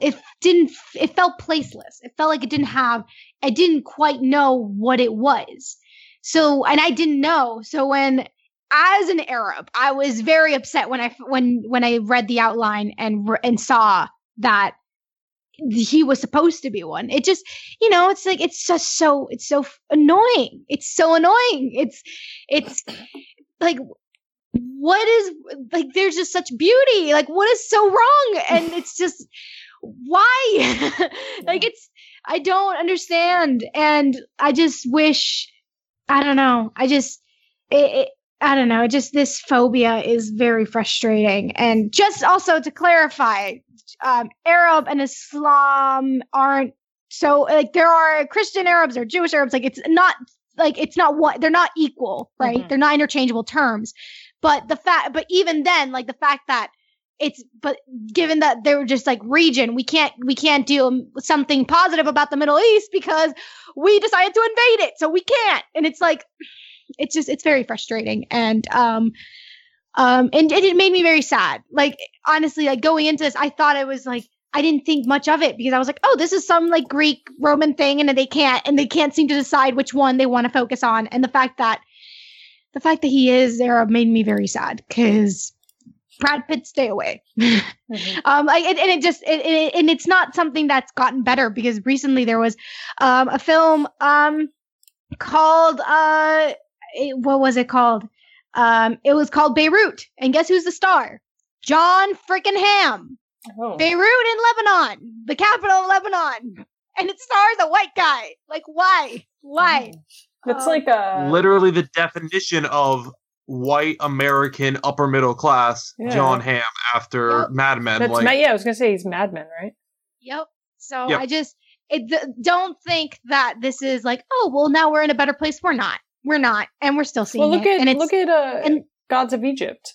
it didn't it felt placeless. It felt like it didn't have I didn't quite know what it was. So, and I didn't know. So when as an Arab, I was very upset when I when when I read the outline and and saw that he was supposed to be one. It just, you know, it's like it's just so it's so annoying. It's so annoying. It's it's like what is like there's just such beauty. Like what is so wrong? And it's just why? like it's I don't understand and I just wish I don't know. I just it, it I don't know. Just this phobia is very frustrating. And just also to clarify, um, Arab and Islam aren't so like there are Christian Arabs or Jewish Arabs. Like it's not like it's not what they're not equal, right? Mm-hmm. They're not interchangeable terms. But the fact, but even then, like the fact that it's but given that they were just like region we can't we can't do something positive about the middle east because we decided to invade it so we can't. And it's like it's just it's very frustrating. And um um and, and it made me very sad. Like honestly like going into this i thought it was like i didn't think much of it because i was like oh this is some like greek roman thing and they can't and they can't seem to decide which one they want to focus on. And the fact that the fact that he is there made me very sad because Brad Pitt, stay away. mm-hmm. um, like, and, and, it just, it, it, and it's not something that's gotten better because recently there was, um, a film, um, called, uh, it, what was it called? Um, it was called Beirut, and guess who's the star? Jon freaking Hamm. Oh. Beirut in Lebanon, the capital of Lebanon, and it stars a white guy. Like, why? Why? It's um, like a literally the definition of white American upper middle class yeah. Jon Hamm after yep. Mad Men. That's like, yeah, I was gonna say he's Mad Men, right? Yep. So yep. I just it, th- don't think that this is like, oh, well, now we're in a better place. We're not. We're not, and we're still seeing well, look it. At, and look at uh, and, Gods of Egypt.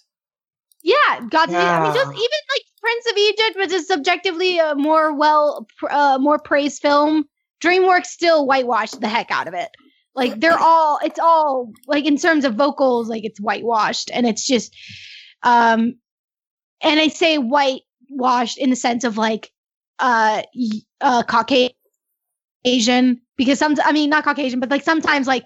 Yeah, Gods yeah. of Egypt. I mean, just even like Prince of Egypt, which is subjectively a more well, uh, more praised film. DreamWorks still whitewashed the heck out of it. Like they're all, it's all like in terms of vocals, like it's whitewashed, and it's just, um, and I say whitewashed in the sense of like, uh, uh, Caucasian because some, I mean, not Caucasian, but like sometimes like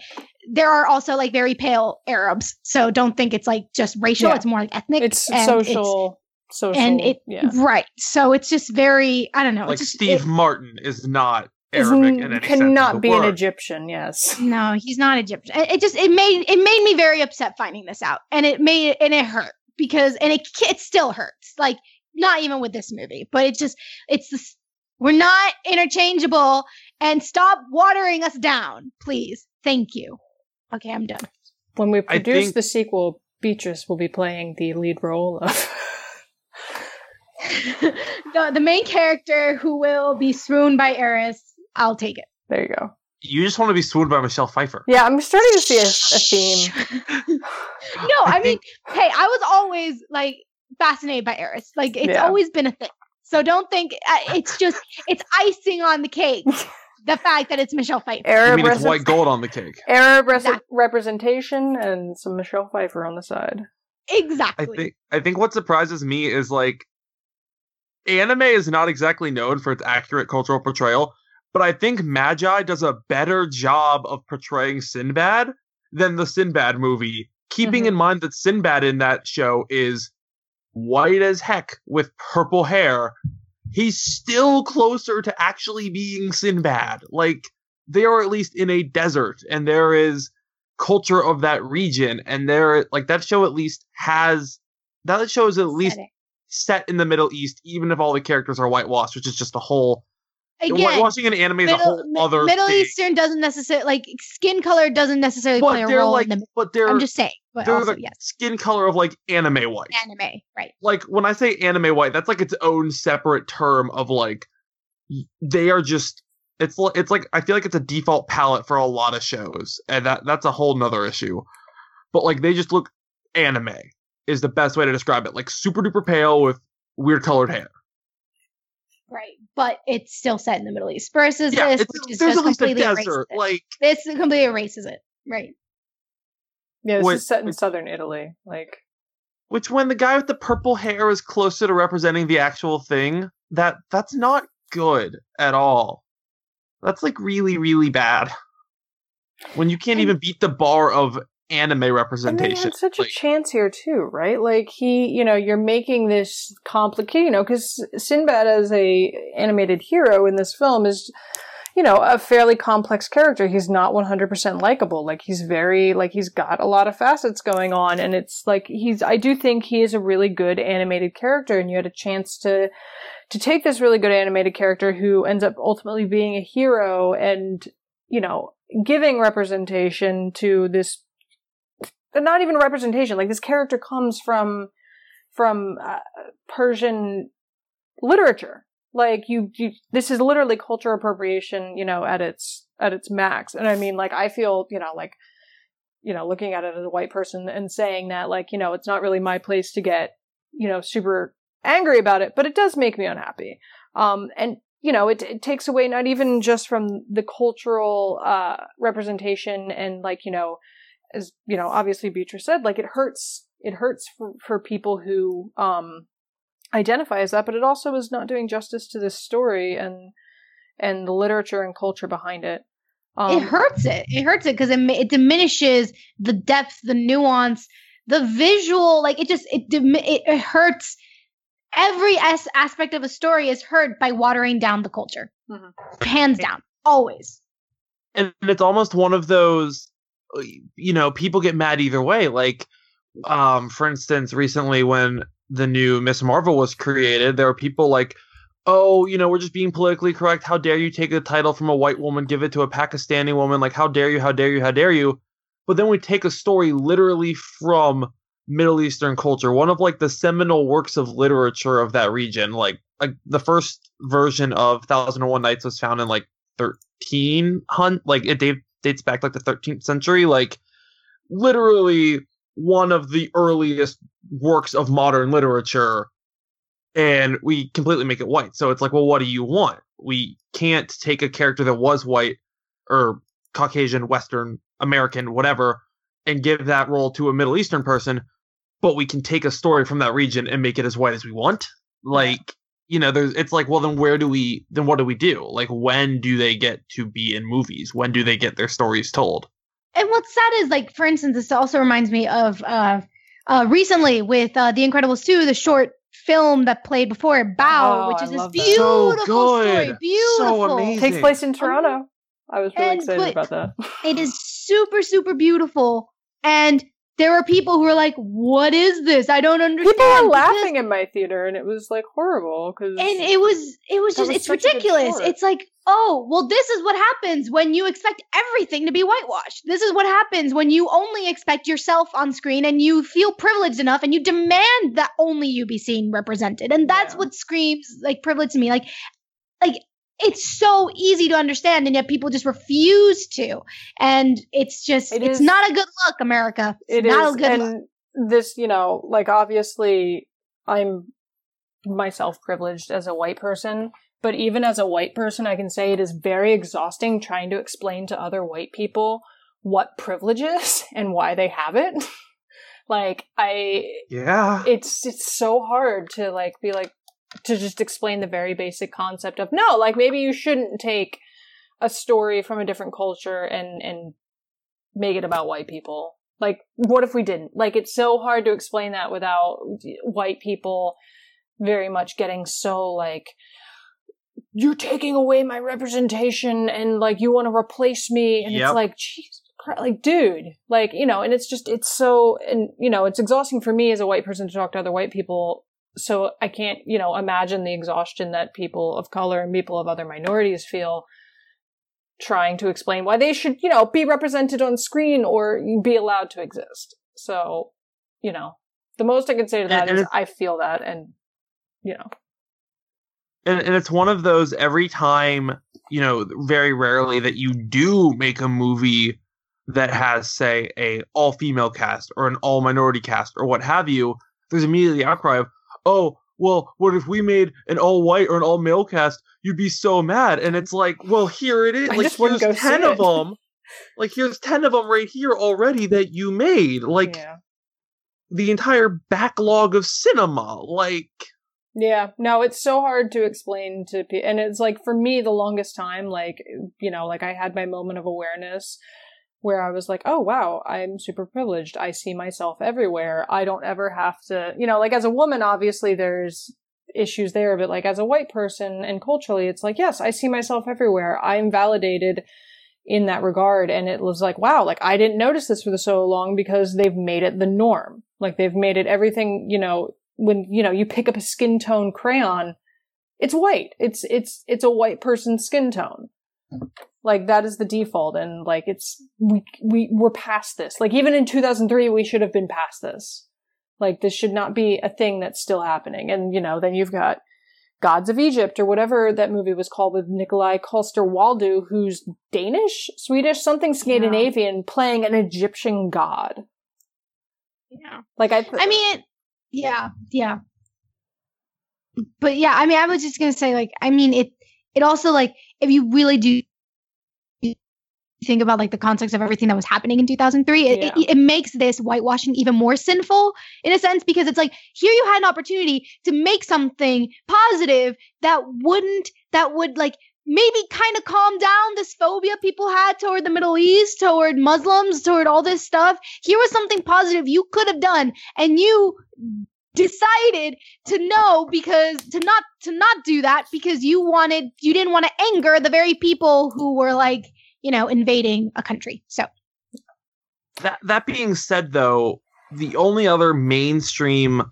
there are also like very pale Arabs. So don't think it's like just racial. Yeah. It's more like ethnic. It's social. It's, social. And it, yeah. right. So it's just very, I don't know. Like just, Steve it, Martin is not Arabic in any cannot be word. an Egyptian. Yes. No, he's not Egyptian. It, it just, it made, it made me very upset finding this out and it made, and it hurt because, and it, it still hurts. Like not even with this movie, but it just, it's this, we're not interchangeable and stop watering us down, please. Thank you. Okay, I'm done. When we produce think... the sequel, Beatrice will be playing the lead role of. the, the main character who will be swooned by Eris. I'll take it. There you go. You just want to be swooned by Michelle Pfeiffer. Yeah, I'm starting to see a, a theme. no, I, I mean, hey, I was always like fascinated by Eris. Like, it's yeah. always been a thing. So don't think uh, it's just it's icing on the cake. the fact that it's Michelle Pfeiffer. Arab I mean, it's white gold on the cake. Arab exactly. representation and some Michelle Pfeiffer on the side. Exactly. I think I think what surprises me is like anime is not exactly known for its accurate cultural portrayal, but I think Magi does a better job of portraying Sinbad than the Sinbad movie, keeping mm-hmm. in mind that Sinbad in that show is white as heck with purple hair he's still closer to actually being Sinbad. Like they are at least in a desert and there is culture of that region and there like that show at least has that show is at least set in the Middle East, even if all the characters are whitewashed, which is just a whole Again, watching an anime is a whole other Middle thing. Eastern doesn't necessarily like skin color doesn't necessarily but play a role like, in the. But they're I'm just saying. But they're also, the yes. skin color of like anime white. Anime, right? Like when I say anime white, that's like its own separate term of like they are just. It's it's like I feel like it's a default palette for a lot of shows, and that that's a whole nother issue. But like they just look anime is the best way to describe it. Like super duper pale with weird colored hair. Right, but it's still set in the Middle East versus yeah, this, which is just completely desert, Like this completely erases it. Right. Yeah, this Wait, is set in wait. southern Italy. Like, Which when the guy with the purple hair is closer to representing the actual thing, that that's not good at all. That's like really, really bad. When you can't even beat the bar of anime representation. such Like, a chance here too, right? Like he, you know, you're making this complicated, you know, because Sinbad as a animated hero in this film is, you know, a fairly complex character. He's not 100% likable. Like he's very, like he's got a lot of facets going on, and it's like he's. I do think he is a really good animated character, and you had a chance to to take this really good animated character who ends up ultimately being a hero and you know giving representation to this not even representation like this character comes from from uh, persian literature. Like you, you this is literally culture appropriation you know at its at its max. And i mean like i feel you know like you know looking at it as a white person and saying that like you know it's not really my place to get you know super angry about it but it does make me unhappy. Um and you know it, it takes away not even just from the cultural uh representation and like you know as you know obviously beatrice said like it hurts it hurts for, for people who um identify as that but it also is not doing justice to this story and and the literature and culture behind it um it hurts it. It hurts it because it, it diminishes the depth, the nuance, the visual. Like it just it dim- it, it hurts. Every as- aspect of a story is hurt by watering down the culture. Mhm. Hands down, always. and it's almost one of those you know people get mad either way. Like um for instance recently when the new miss marvel was created there were people like oh you know we're just being politically correct. How dare you take the title from a white woman give it to a pakistani woman? Like how dare you? How dare you? How dare you? But then we take a story literally from middle eastern culture one of like the seminal works of literature of that region. Like like the first version of thousand and one nights was found in like 13 hunt like it date, dates back like the 13th century like literally one of the earliest works of modern literature and we completely make it white. So it's like well what do you want? We can't take a character that was white or caucasian western american whatever and give that role to a middle eastern person but we can take a story from that region and make it as white as we want? Like you know there's it's like well then where do we then what do we do like when do they get to be in movies when do they get their stories told And what's sad is like, for instance, this also reminds me of uh, uh, recently with uh, The Incredibles 2, the short film that played before Bao, Oh, which I is this beautiful So good. story. So Beautiful. amazing. takes place in toronto i was really And excited about that It is super, super beautiful. And there were people who were like, "What is this? I don't understand." people were laughing in my theater and it was like horrible because and it was it was just was it's such a good ridiculous. It's like, oh, well, this is what happens when you expect everything to be whitewashed. This is what happens when you only expect yourself on screen and you feel privileged enough and you demand that only you be seen represented. And that's Yeah. what screams like privilege to me. Like, like it's so easy to understand, and yet people just refuse to. And it's just It it's is- not a good look, America. It's It not is, a good and look. this, you know, like obviously, I'm myself privileged as a white person, but even as a white person, I can say it is very exhausting trying to explain to other white people what privilege is and why they have it. like, I, yeah it's it's so hard to like be like to just explain the very basic concept of no, like maybe you shouldn't take a story from a different culture and and make it about white people. Like what if we didn't? Like it's so hard to explain that without white people very much getting so like you're taking away my representation and like you want to replace me and Yep. it's like Jesus Christ, like dude like you know and it's just it's so and you know it's exhausting for me as a white person to talk to other white people so i can't you know imagine the exhaustion that people of color and people of other minorities feel trying to explain why they should you know be represented on screen or be allowed to exist. So you know the most i can say to that And- and is i feel that and you know. And, and it's one of those every time you know very rarely that you do make a movie that has say a all female cast or an all minority cast or what have you there's immediately outcry of oh well what if we made an all white or an all male cast you'd be so mad and it's like well here it is I like here's go see 10 of it. them like here's 10 of them right here already that you made. Like yeah. the entire backlog of cinema. Like Yeah, no, it's so hard to explain to people. And it's like, for me, the longest time, like, you know, like I had my moment of awareness where I was like, oh, wow, I'm super privileged. I see myself everywhere. I don't ever have to, you know, like as a woman, obviously there's issues there, but like as a white person and culturally, it's like, yes, I see myself everywhere. I'm validated in that regard. And it was like, wow, like I didn't notice this for so long because they've made it the norm. Like they've made it everything, you know, when, you know, you pick up a skin tone crayon, it's white. It's, it's, it's a white person's skin tone. Like that is the default. And like it's, we, we, we're past this. Like even in 2003, we should have been past this. Like this should not be a thing that's still happening. And, you know, then you've got Gods of Egypt or whatever that movie was called with Nikolai Coster-Waldau, who's Danish, Swedish, something Scandinavian, yeah. playing an Egyptian god. Yeah. Like I, I mean, it, yeah, yeah. But yeah, I mean, I was just gonna say, like, I mean, it, it also like, if you really do think about like the context of everything that was happening in 2003 it, yeah. it, it, makes this whitewashing even more sinful in a sense because it's like here you had an opportunity to make something positive that wouldn't that would like maybe kind of calm down this phobia people had toward the middle east toward muslims toward all this stuff here was something positive you could have done and you decided to know because to not to not do that because you wanted you didn't want to anger the very people who were like you know, invading a country. So that that being said though, the only other mainstream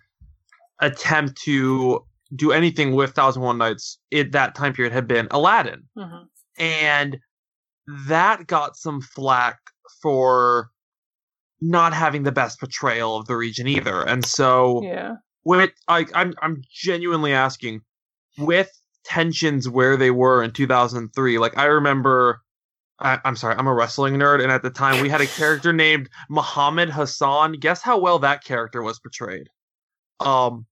attempt to do anything with Thousand One Nights at that time period had been Aladdin. Mm-hmm. And that got some flack for not having the best portrayal of the region either. And so yeah. with I I'm I'm genuinely asking with tensions where they were in 2003 like I remember I, am sorry, I'm a wrestling nerd, and at the time we had a character named Muhammad Hassan. Guess how well that character was portrayed? Um,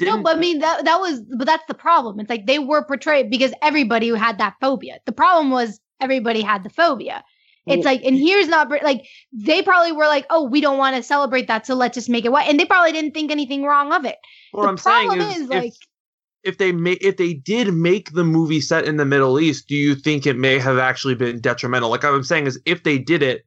no, but I mean that that was, but that's the problem. It's like they were portrayed because everybody who had that phobia. The problem was everybody had the phobia. It's well, like, and here's not like they probably were like, oh, we don't want to celebrate that, so let's just make it white, and they probably didn't think anything wrong of it. What the I'm problem saying is, is like if they ma- if they did make the movie set in the Middle East, do you think it may have actually been detrimental? Like I'm saying is if they did it,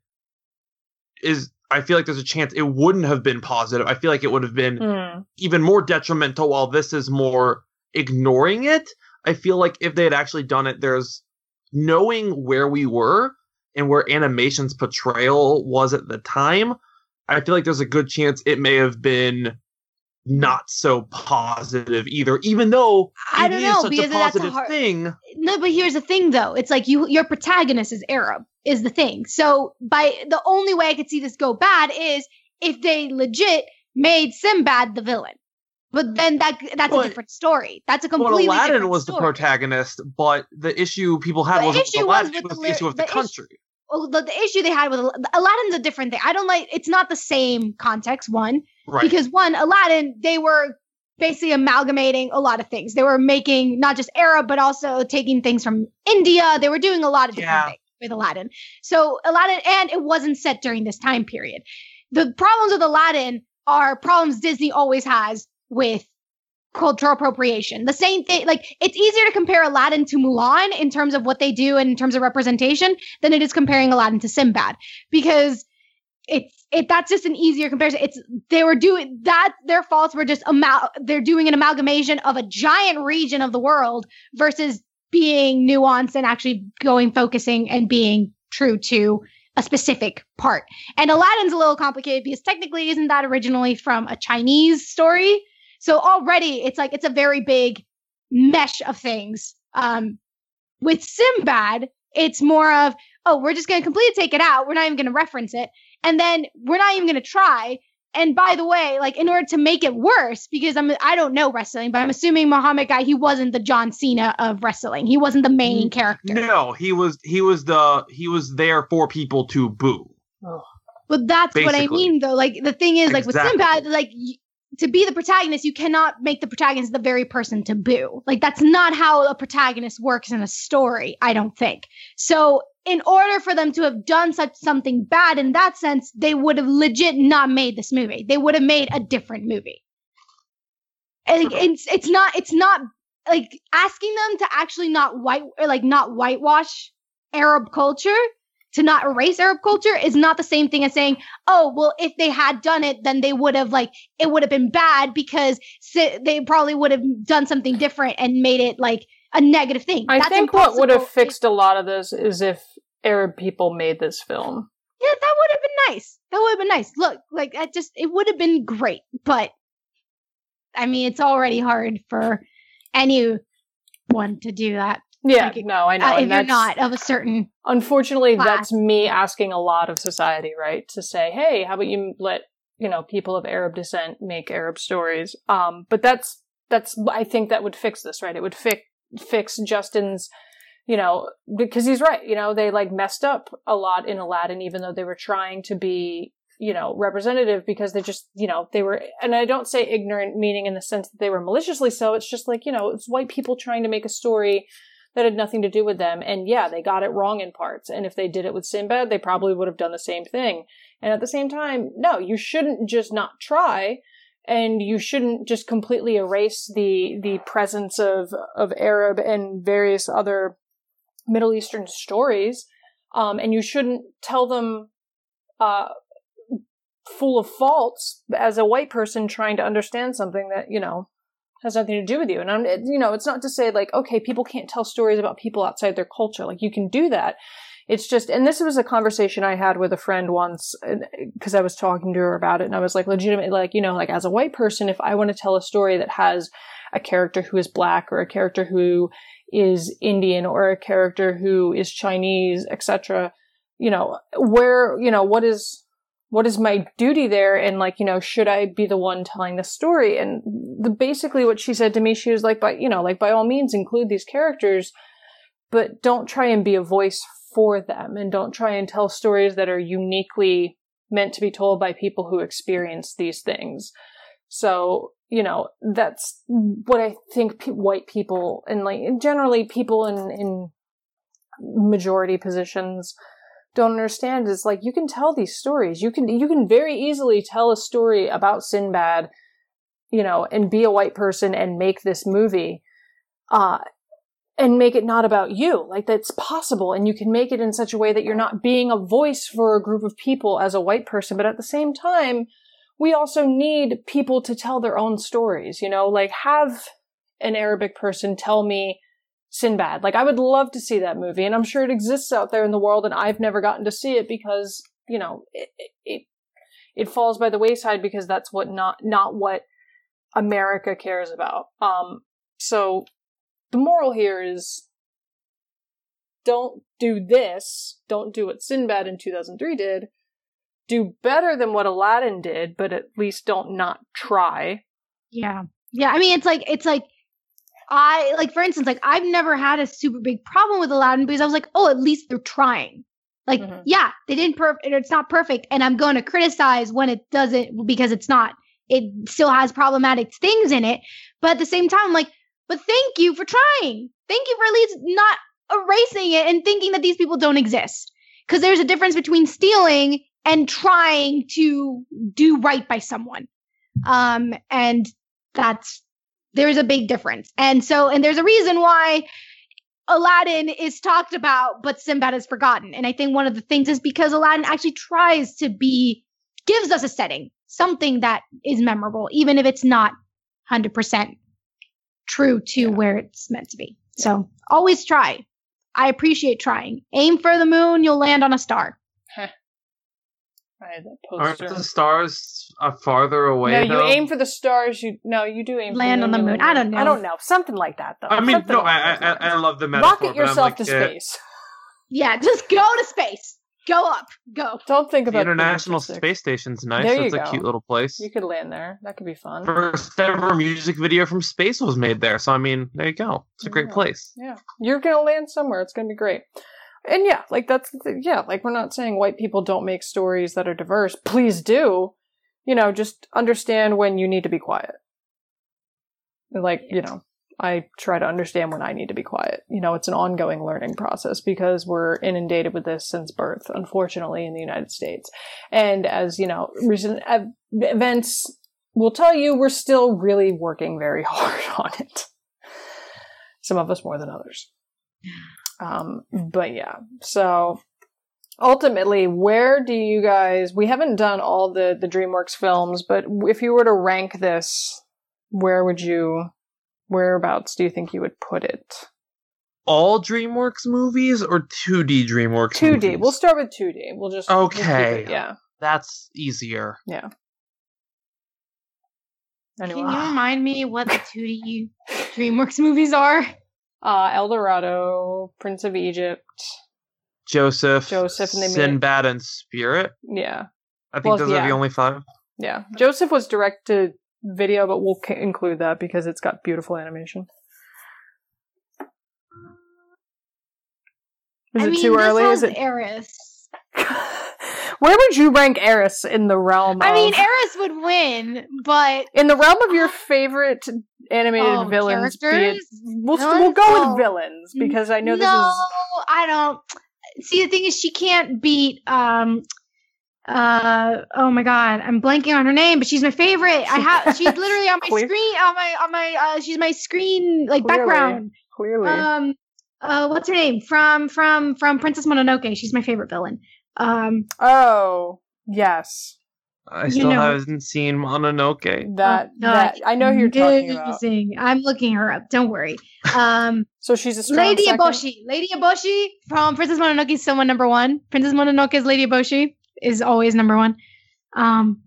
is I feel like there's a chance it wouldn't have been positive. I feel like it would have been mm. even more detrimental. While this is more ignoring it, I feel like if they had actually done it, there's knowing where we were and where animation's portrayal was at the time. I feel like there's a good chance it may have been not so positive either, even though I don't know because that's a hard, thing. No, but here's the thing though. It's like you your protagonist is Arab, is the thing. So by the only way I could see this go bad is if they legit made Sinbad the villain. But then that that's a different story. That's a completely well, Aladdin was story. the protagonist, but the issue people had the wasn't issue was with the, issue of the, the country. Issue, the, the issue they had with Aladdin's a different thing. I don't like it's not the same context. One, right. because one Aladdin they were basically amalgamating a lot of things. They were making not just Arab but also taking things from India. They were doing a lot of different yeah. things with Aladdin. So Aladdin, and it wasn't set during this time period. The problems with Aladdin are problems Disney always has with cultural appropriation. The same thing, like it's easier to compare Aladdin to Mulan in terms of what they do and in terms of representation than it is comparing Aladdin to Sinbad because it's it that's just an easier comparison. It's they were doing that their faults were just amal they're doing an amalgamation of a giant region of the world versus being nuanced and actually going focusing and being true to a specific part. And Aladdin's a little complicated because technically isn't that originally from a Chinese story? So already it's like it's a very big mesh of things. Um, with Sinbad, it's more of, oh, we're just going to completely take it out. We're not even going to reference it. And then we're not even going to try. And by the way, like in order to make it worse, because I'm I don't know wrestling, but I'm assuming Muhammad guy, he wasn't the John Cena of wrestling. He wasn't the main character. No, he was he was the he was there for people to boo. Oh. But that's Basically. what I mean though. Like the thing is, like exactly. with Sinbad, like to be the protagonist, you cannot make the protagonist the very person to boo. Like that's not how a protagonist works in a story, I don't think. So in order for them to have done such something bad in that sense, they would have legit not made this movie. They would have made a different movie. And it's it's not it's not like asking them to actually not white or like not whitewash Arab culture to not erase Arab culture is not the same thing as saying, oh, well, if they had done it, then they would have like it would have been bad because they probably would have done something different and made it like a negative thing. I That's think what would have fixed a lot of this is if Arab people made this film. Yeah, that would have been nice. That would have been nice. Look, like I just it would have been great, but I mean, it's already hard for anyone to do that. Yeah, like, no, I know. Uh, if you're not of a certain. Unfortunately, class. that's me asking a lot of society, right? To say, hey, how about you let you know people of Arab descent make Arab stories? Um, but that's that's I think that would fix this, right? It would fix fix Justin's, you know, because he's right. You know, they like messed up a lot in Aladdin, even though they were trying to be you know, representative because they just, you know, they were, and I don't say ignorant meaning in the sense that they were maliciously so. It's just like, you know, it's white people trying to make a story that had nothing to do with them. And yeah, they got it wrong in parts. And if they did it with Sinbad, they probably would have done the same thing. And at the same time, no, you shouldn't just not try. And you shouldn't just completely erase the, the presence of, of Arab and various other Middle Eastern stories. Um, and you shouldn't tell them, uh, full of faults as a white person trying to understand something that, you know, has nothing to do with you. And I'm, you know, it's not to say like, okay, people can't tell stories about people outside their culture. Like you can do that. It's just, and this was a conversation I had with a friend once because I was talking to her about it and I was like, legitimate, like, you know, like as a white person, if I want to tell a story that has a character who is black or a character who is Indian or a character who is Chinese, etc., you know, where, you know, what is, what is my duty there and like you know should i be the one telling the story and the basically what she said to me she was like by you know like by all means include these characters but don't try and be a voice for them and don't try and tell stories that are uniquely meant to be told by people who experience these things so you know that's what i think pe- white people and like generally people in in majority positions don't understand is like you can tell these stories. You can you can very easily tell a story about Sinbad, you know, and be a white person and make this movie. Uh and make it not about you. Like that's possible. And you can make it in such a way that you're not being a voice for a group of people as a white person. But at the same time, we also need people to tell their own stories, you know, like have an Arabic person tell me Sinbad. Like I would love to see that movie, and I'm sure it exists out there in the world, and I've never gotten to see it because you know it it, it falls by the wayside because that's what not not what America cares about. Um, so the moral here is don't do this. Don't do what Sinbad in 2003 did. Do better than what Aladdin did, but at least don't not try. Yeah. Yeah. I mean, it's like, it's like, I like, for instance, like I've never had a super big problem with Aladdin because I was like, oh, at least they're trying. Like, mm-hmm. yeah, they didn't perfect. It's not perfect, and I'm going to criticize when it doesn't because it's not. It still has problematic things in it, but at the same time, I'm like, but thank you for trying. Thank you for at least not erasing it and thinking that these people don't exist. Because there's a difference between stealing and trying to do right by someone. Um, and that's there's a big difference. And so, and there's a reason why Aladdin is talked about, but Sinbad is forgotten. And I think one of the things is because Aladdin actually tries to be, gives us a setting, something that is memorable, even if it's not 100% true to yeah. where it's meant to be. Yeah. So always try. I appreciate trying. Aim for the moon, you'll land on a star. I had that poster. Aren't the stars uh, farther away? No, you aim for the stars. You no, you do aim. Land for on the moon. I don't know. I don't know. Something like that, though. I mean, Something no, I, I, I, love the metaphor. Rocket yourself like, to space. Yeah, just go to space. Go up. Go. Don't think about the International Space Station's nice. There It's a cute little place. You could land there. That could be fun. First ever music video from space was made there. So I mean, there you go. It's a great yeah. place. Yeah, you're gonna land somewhere. It's gonna be great and yeah, like that's yeah, like we're not saying white people don't make stories that are diverse. Please do. You know, just understand when you need to be quiet. Like, you know, I try to understand when I need to be quiet. You know, it's an ongoing learning process because we're inundated with this since birth, unfortunately, in the United States. And as, you know, recent ev- events will tell you, we're still really working very hard on it. Some of us more than others. Um, but yeah, so ultimately, where do you guys, we haven't done all the, the DreamWorks films, but if you were to rank this, where would you, whereabouts do you think you would put it? All DreamWorks movies or 2D DreamWorks 2D. movies? We'll start with 2D. We'll just we'll Okay. it- yeah. That's easier. Yeah. Can you remind me what the 2D DreamWorks movies are? uh, El Dorado, Prince of Egypt. Joseph, Joseph and they Sinbad, and Spirit. Yeah, I think Well, those are the only five. yeah. Joseph was direct to video, but we'll c- include that because it's got beautiful animation. Is I it mean, too early? Is it? Eris. Where would you rank Eris in the realm? I mean, Eris would win, but in the realm of your favorite animated Oh, villains, be it, we'll, we'll go Oh. with villains because I know this is. no, I don't. See, the thing is, she can't beat. Um, uh, oh my god, I'm blanking on her name, but she's my favorite. I have. She's literally on my Clear- screen. On my on my. Uh, she's my screen like Clearly. background. clearly. Um, uh, what's her name from from from Princess Mononoke? She's my favorite villain. Um, oh, yes, I You still know- haven't seen Mononoke. that Oh, God. that I know who you're talking about. amazing. I'm looking her up. Don't worry. Um, So she's a Lady second? Eboshi. Lady Eboshi from Princess Mononoke is someone number one. Princess Mononoke is Lady Eboshi is always number one. Um,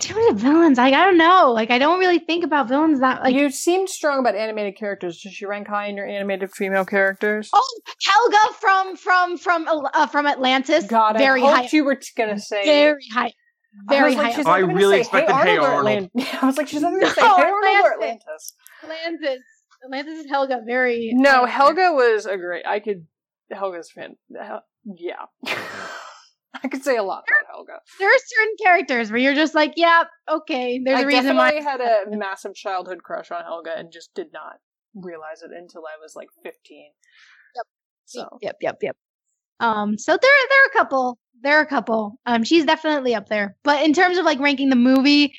dude, villains. Like I don't know. Like I don't really think about villains that like. you seemed strong about animated characters. Does she rank high in your animated female characters? oh, Helga from from from uh, from Atlantis. God, very I high. you were t- gonna say. Very high. I was Very like, high. she's up. not I gonna really say, expected Hey Hey Arnold. Arnold. I was like, she's not gonna say No, Hey Arnold or Atlantis. Atlantis. Atlantis. Atlantis is Helga. Very. No, Helga was a great. I could. Helga's fan. Hel- Yeah. I could say a lot about Helga. there. Are certain characters where you're just like, yeah, okay. There's I a reason why. I had a massive childhood crush on Helga and just did not realize it until I was like 15. Yep. So Yep, yep, yep. Um, so there, there are a couple. There are a couple. Um, she's definitely up there. But in terms of like ranking the movie,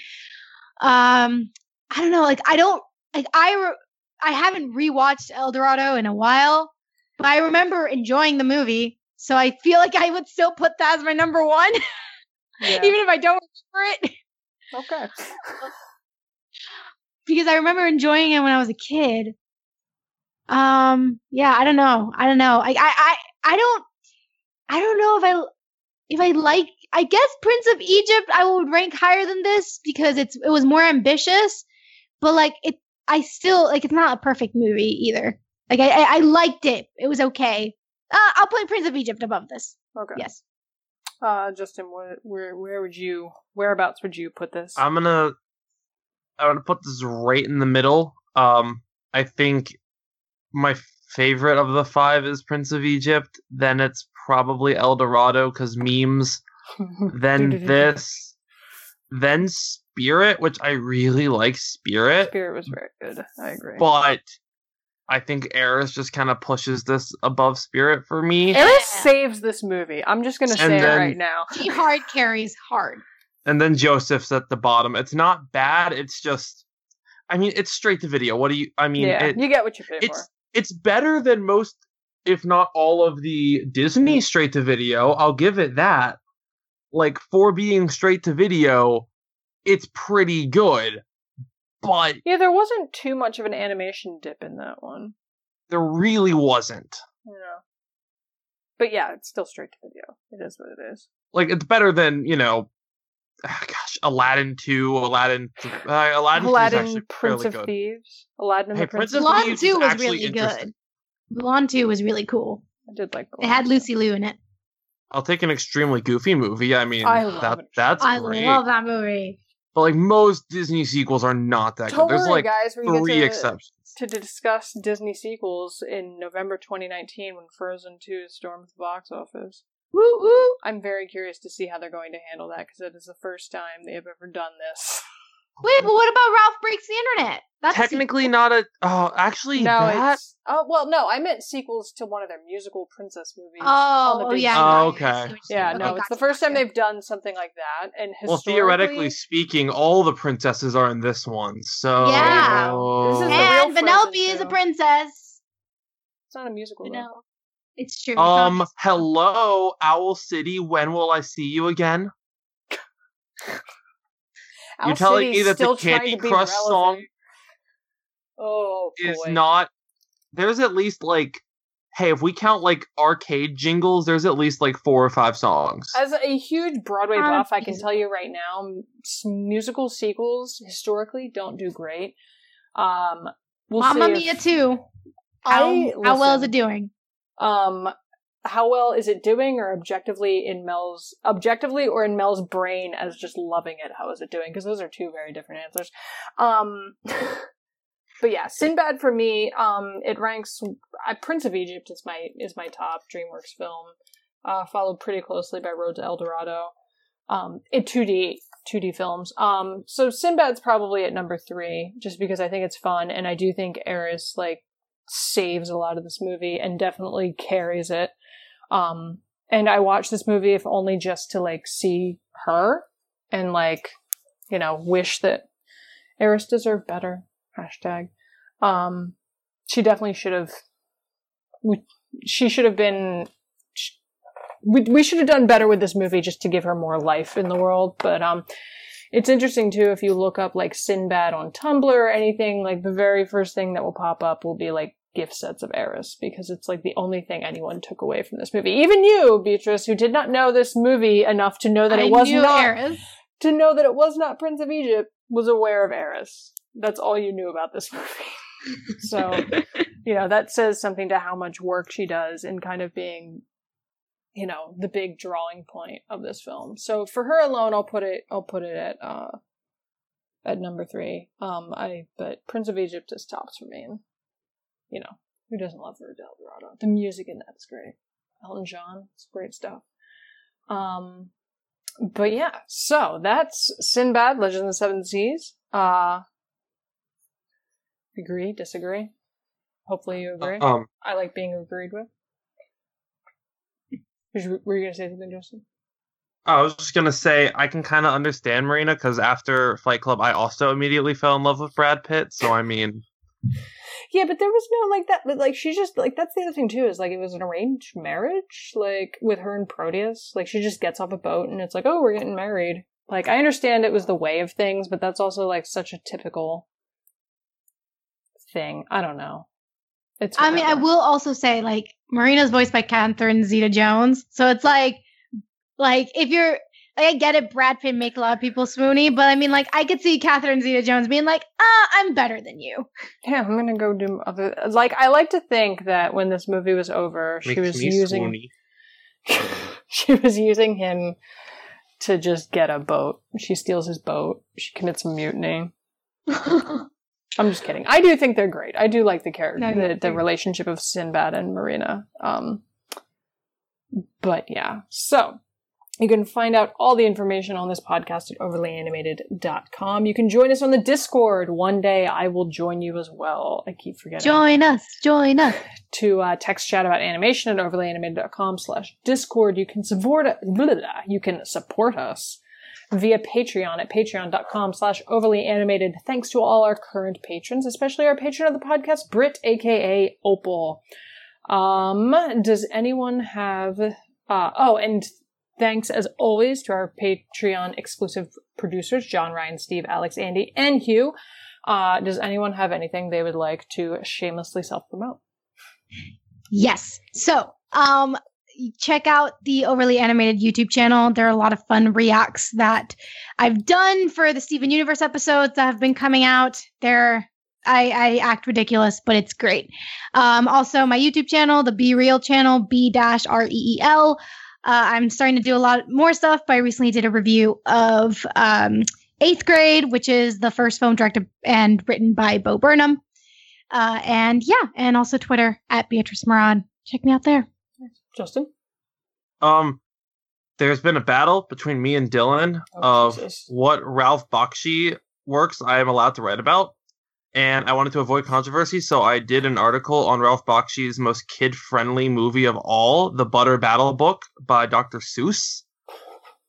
um, I don't know. Like, I don't like. I re- I haven't rewatched El Dorado in a while, but I remember enjoying the movie. So I feel like I would still put that as my number one, yeah. even if I don't remember it, okay. because I remember enjoying it when I was a kid. Um, yeah, I don't know. I don't know. I, I, I, I don't, I don't know if I, if I like. I guess Prince of Egypt I would rank higher than this because it's it was more ambitious, but like it, I still like it's not a perfect movie either. Like I, I, I liked it. It was okay. Uh, I'll put Prince of Egypt above this. Okay. Yes. Uh, Justin, what, where where would you whereabouts would you put this? I'm gonna I'm gonna put this right in the middle. Um, I think my favorite of the five is Prince of Egypt. Then it's probably El Dorado because memes. Then this. Then Spirit, which I really like Spirit, Spirit was very good. I agree. but I think Eris just kind of pushes this above Spirit for me. Eris Yeah. saves this movie. I'm just gonna And say it right now. She hard carries hard. and then Joseph's at the bottom. It's not bad. It's just, I mean, it's straight to video. What do you? I mean, yeah, it, you get what you pay for. it's it's better than most, if not all of the Disney straight to video. I'll give it that. Like for being straight to video, it's pretty good, but Yeah, there wasn't too much of an animation dip in that one. there really wasn't. Yeah. But yeah, it's still straight to video. It is what it is. Like it's better than you know. ah, Gosh, Aladdin two, Aladdin, th- uh, Aladdin, 2 is Aladdin, actually Prince of good. Thieves. Aladdin and Hey, the Prince Prince of of Mulan Thieves 2 is was actually really interesting. good. Mulan 2 was really cool. I did like It had Aladdin. Lucy Liu in it. I'll take an extremely goofy movie. I mean, I love that it. that's I great. love that movie. But like most Disney sequels are not that Don't good. There's worry, like guys. We three get to, exceptions. to discuss Disney sequels in November 2019 when Frozen 2 storms the box office. Woo woo. I'm very curious to see how they're going to handle that because it is the first time they have ever done this. Wait, but what about Ralph Breaks the Internet? That's technically sequel. not a. Oh, actually, No, that. it's oh well, no, I meant sequels to one of their musical princess movies. Oh, the oh yeah. Oh, yeah, I see okay. Yeah, no, Okay, it's the first time gotcha. they've done something like that. And Well, theoretically speaking, all the princesses are in this one. So Yeah. This is the real And Vanellope is a princess. it's not a musical. though. Vanellope. It's true. Um, hello, Owl City. When will I see you again? Owl You're telling City's me that the still trying Candy to be Crush relevant. song oh, is boy. not. There's at least like, hey, if we count like arcade jingles, there's at least like four or five songs. As a huge Broadway buff, I can tell you right now, musical sequels historically don't do great. Um, we'll Mamma Mia if- too. How, I how well is it doing? Um, how well is it doing, or objectively in Mel's objectively, or in Mel's brain as just loving it? How is it doing? Because those are two very different answers. Um, but yeah, Sinbad for me, um, it ranks. Uh, Prince of Egypt is my is my top DreamWorks film, uh, followed pretty closely by Road to El Dorado. Um, it 2D 2D films. Um, so Sinbad's probably at number three, just because I think it's fun, and I do think Eris like saves a lot of this movie and definitely carries it. Um, and I watched this movie if only just to like see her and like, you know, wish that Eris deserved better. Hashtag. Um, she definitely should have. She should have been. We we should have done better with this movie just to give her more life in the world. But um, it's interesting too if you look up like Sinbad on Tumblr or anything. Like the very first thing that will pop up will be like gift sets of Eris because it's like the only thing anyone took away from this movie. Even you, Beatrice, who did not know this movie enough to know that I it was not Eris. to know that it was not Prince of Egypt, was aware of Eris. That's all you knew about this movie. so, you know, that says something to how much work she does in kind of being, you know, the big drawing point of this film. So for her alone, I'll put it, I'll put it at, uh, at number three. Um, I, but Prince of Egypt is tops for me. You know, who doesn't love Road to El Dorado? The music in that's great. Elton John, it's great stuff. Um, but yeah, so that's Sinbad, Legend of the Seven Seas. Uh, agree, disagree? Hopefully you agree. Um, I like being agreed with. Were you going to say something, Justin? I was just gonna say I can kind of understand Marina because after Fight Club, I also immediately fell in love with Brad Pitt. So I mean, Yeah, but there was no like that. But like, she just like that's the other thing too is like it was an arranged marriage, like with her and Proteus. Like she just gets off a boat and it's like, oh, we're getting married. Like I understand it was the way of things, but that's also like such a typical thing. I don't know. It's. I mean, I will also say, like, Marina's voiced by Catherine Zeta Jones. So it's like, like, if you're, like, I get it, Brad Pitt make a lot of people swoony, but I mean, like, I could see Catherine Zeta Jones being like, ah, I'm better than you. Yeah, I'm gonna go do other. Like I like to think that when this movie was over, she makes was using. she was using him to just get a boat. She steals his boat. She commits a mutiny. I'm just kidding. I do think they're great. I do like the character, No, the, the relationship of Sinbad and Marina. Um, but yeah, so you can find out all the information on this podcast at overlyanimated.com. You can join us on the Discord. One day I will join you as well. I keep forgetting join us, join us. to uh, text chat about animation at overlyanimated.com slash discord you can support blah, blah, blah. you can support us via patreon at patreon.com slash overly animated thanks to all our current patrons especially our patron of the podcast brit aka opal um does anyone have uh oh and thanks as always to our patreon exclusive producers john ryan steve alex andy and hugh uh does anyone have anything they would like to shamelessly self-promote Yes. So, um, check out the overly animated YouTube channel. There are a lot of fun reacts that I've done for the Steven Universe episodes that have been coming out. They're I, I act ridiculous, but it's great. Um, also, my YouTube channel, the Be Real channel, B R E E L. Uh, I'm starting to do a lot more stuff. But I recently did a review of um, Eighth Grade, which is the first film directed and written by Bo Burnham. Uh, and yeah, and also Twitter at Beatrice Marad. Check me out there. justin um, there's been a battle between me and Dylan Oh, of Jesus. what Ralph Bakshi works I am allowed to write about, and I wanted to avoid controversy, so I did an article on Ralph Bakshi's most kid-friendly movie of all, The Butter Battle Book by Dr. Seuss.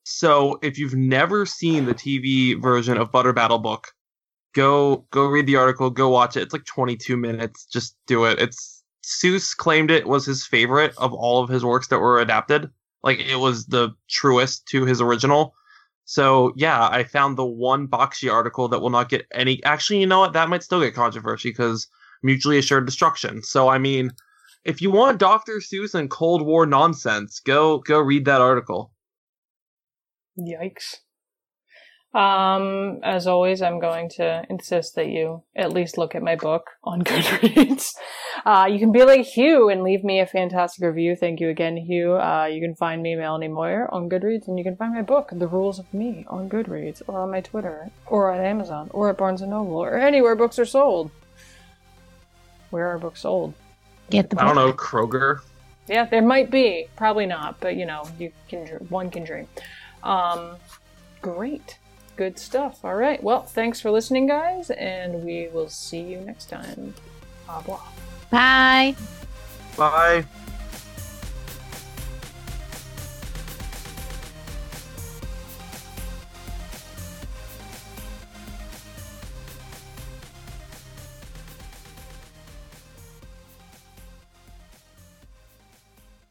So if you've never seen the TV version of Butter Battle Book, go go read the article, go watch it. It's like 22 minutes. Just do it. It's Seuss claimed it was his favorite of all of his works that were adapted. Like it was the truest to his original. So yeah, I found the one Bakshi article that will not get any. Actually, you know what? That might still get controversy because mutually assured destruction. So I mean, if you want Dr. Seuss and Cold War nonsense, go go read that article. Yikes. Um, as always, I'm going to insist that you at least look at my book on Goodreads. Uh, you can be like Hugh and leave me a fantastic review. Thank you again, Hugh. Uh, you can find me, Melanie Moyer, on Goodreads, and you can find my book, The Rules of Me, on Goodreads, or on my Twitter, or at Amazon, or at Barnes & Noble, or anywhere books are sold. Where are books sold? Get the I don't know, Kroger. Yeah, there might be. Probably not, but you know, you can one can dream. Um, great. Good stuff. All right. Well, thanks for listening, guys, and we will see you next time. Au revoir. Bye. Bye.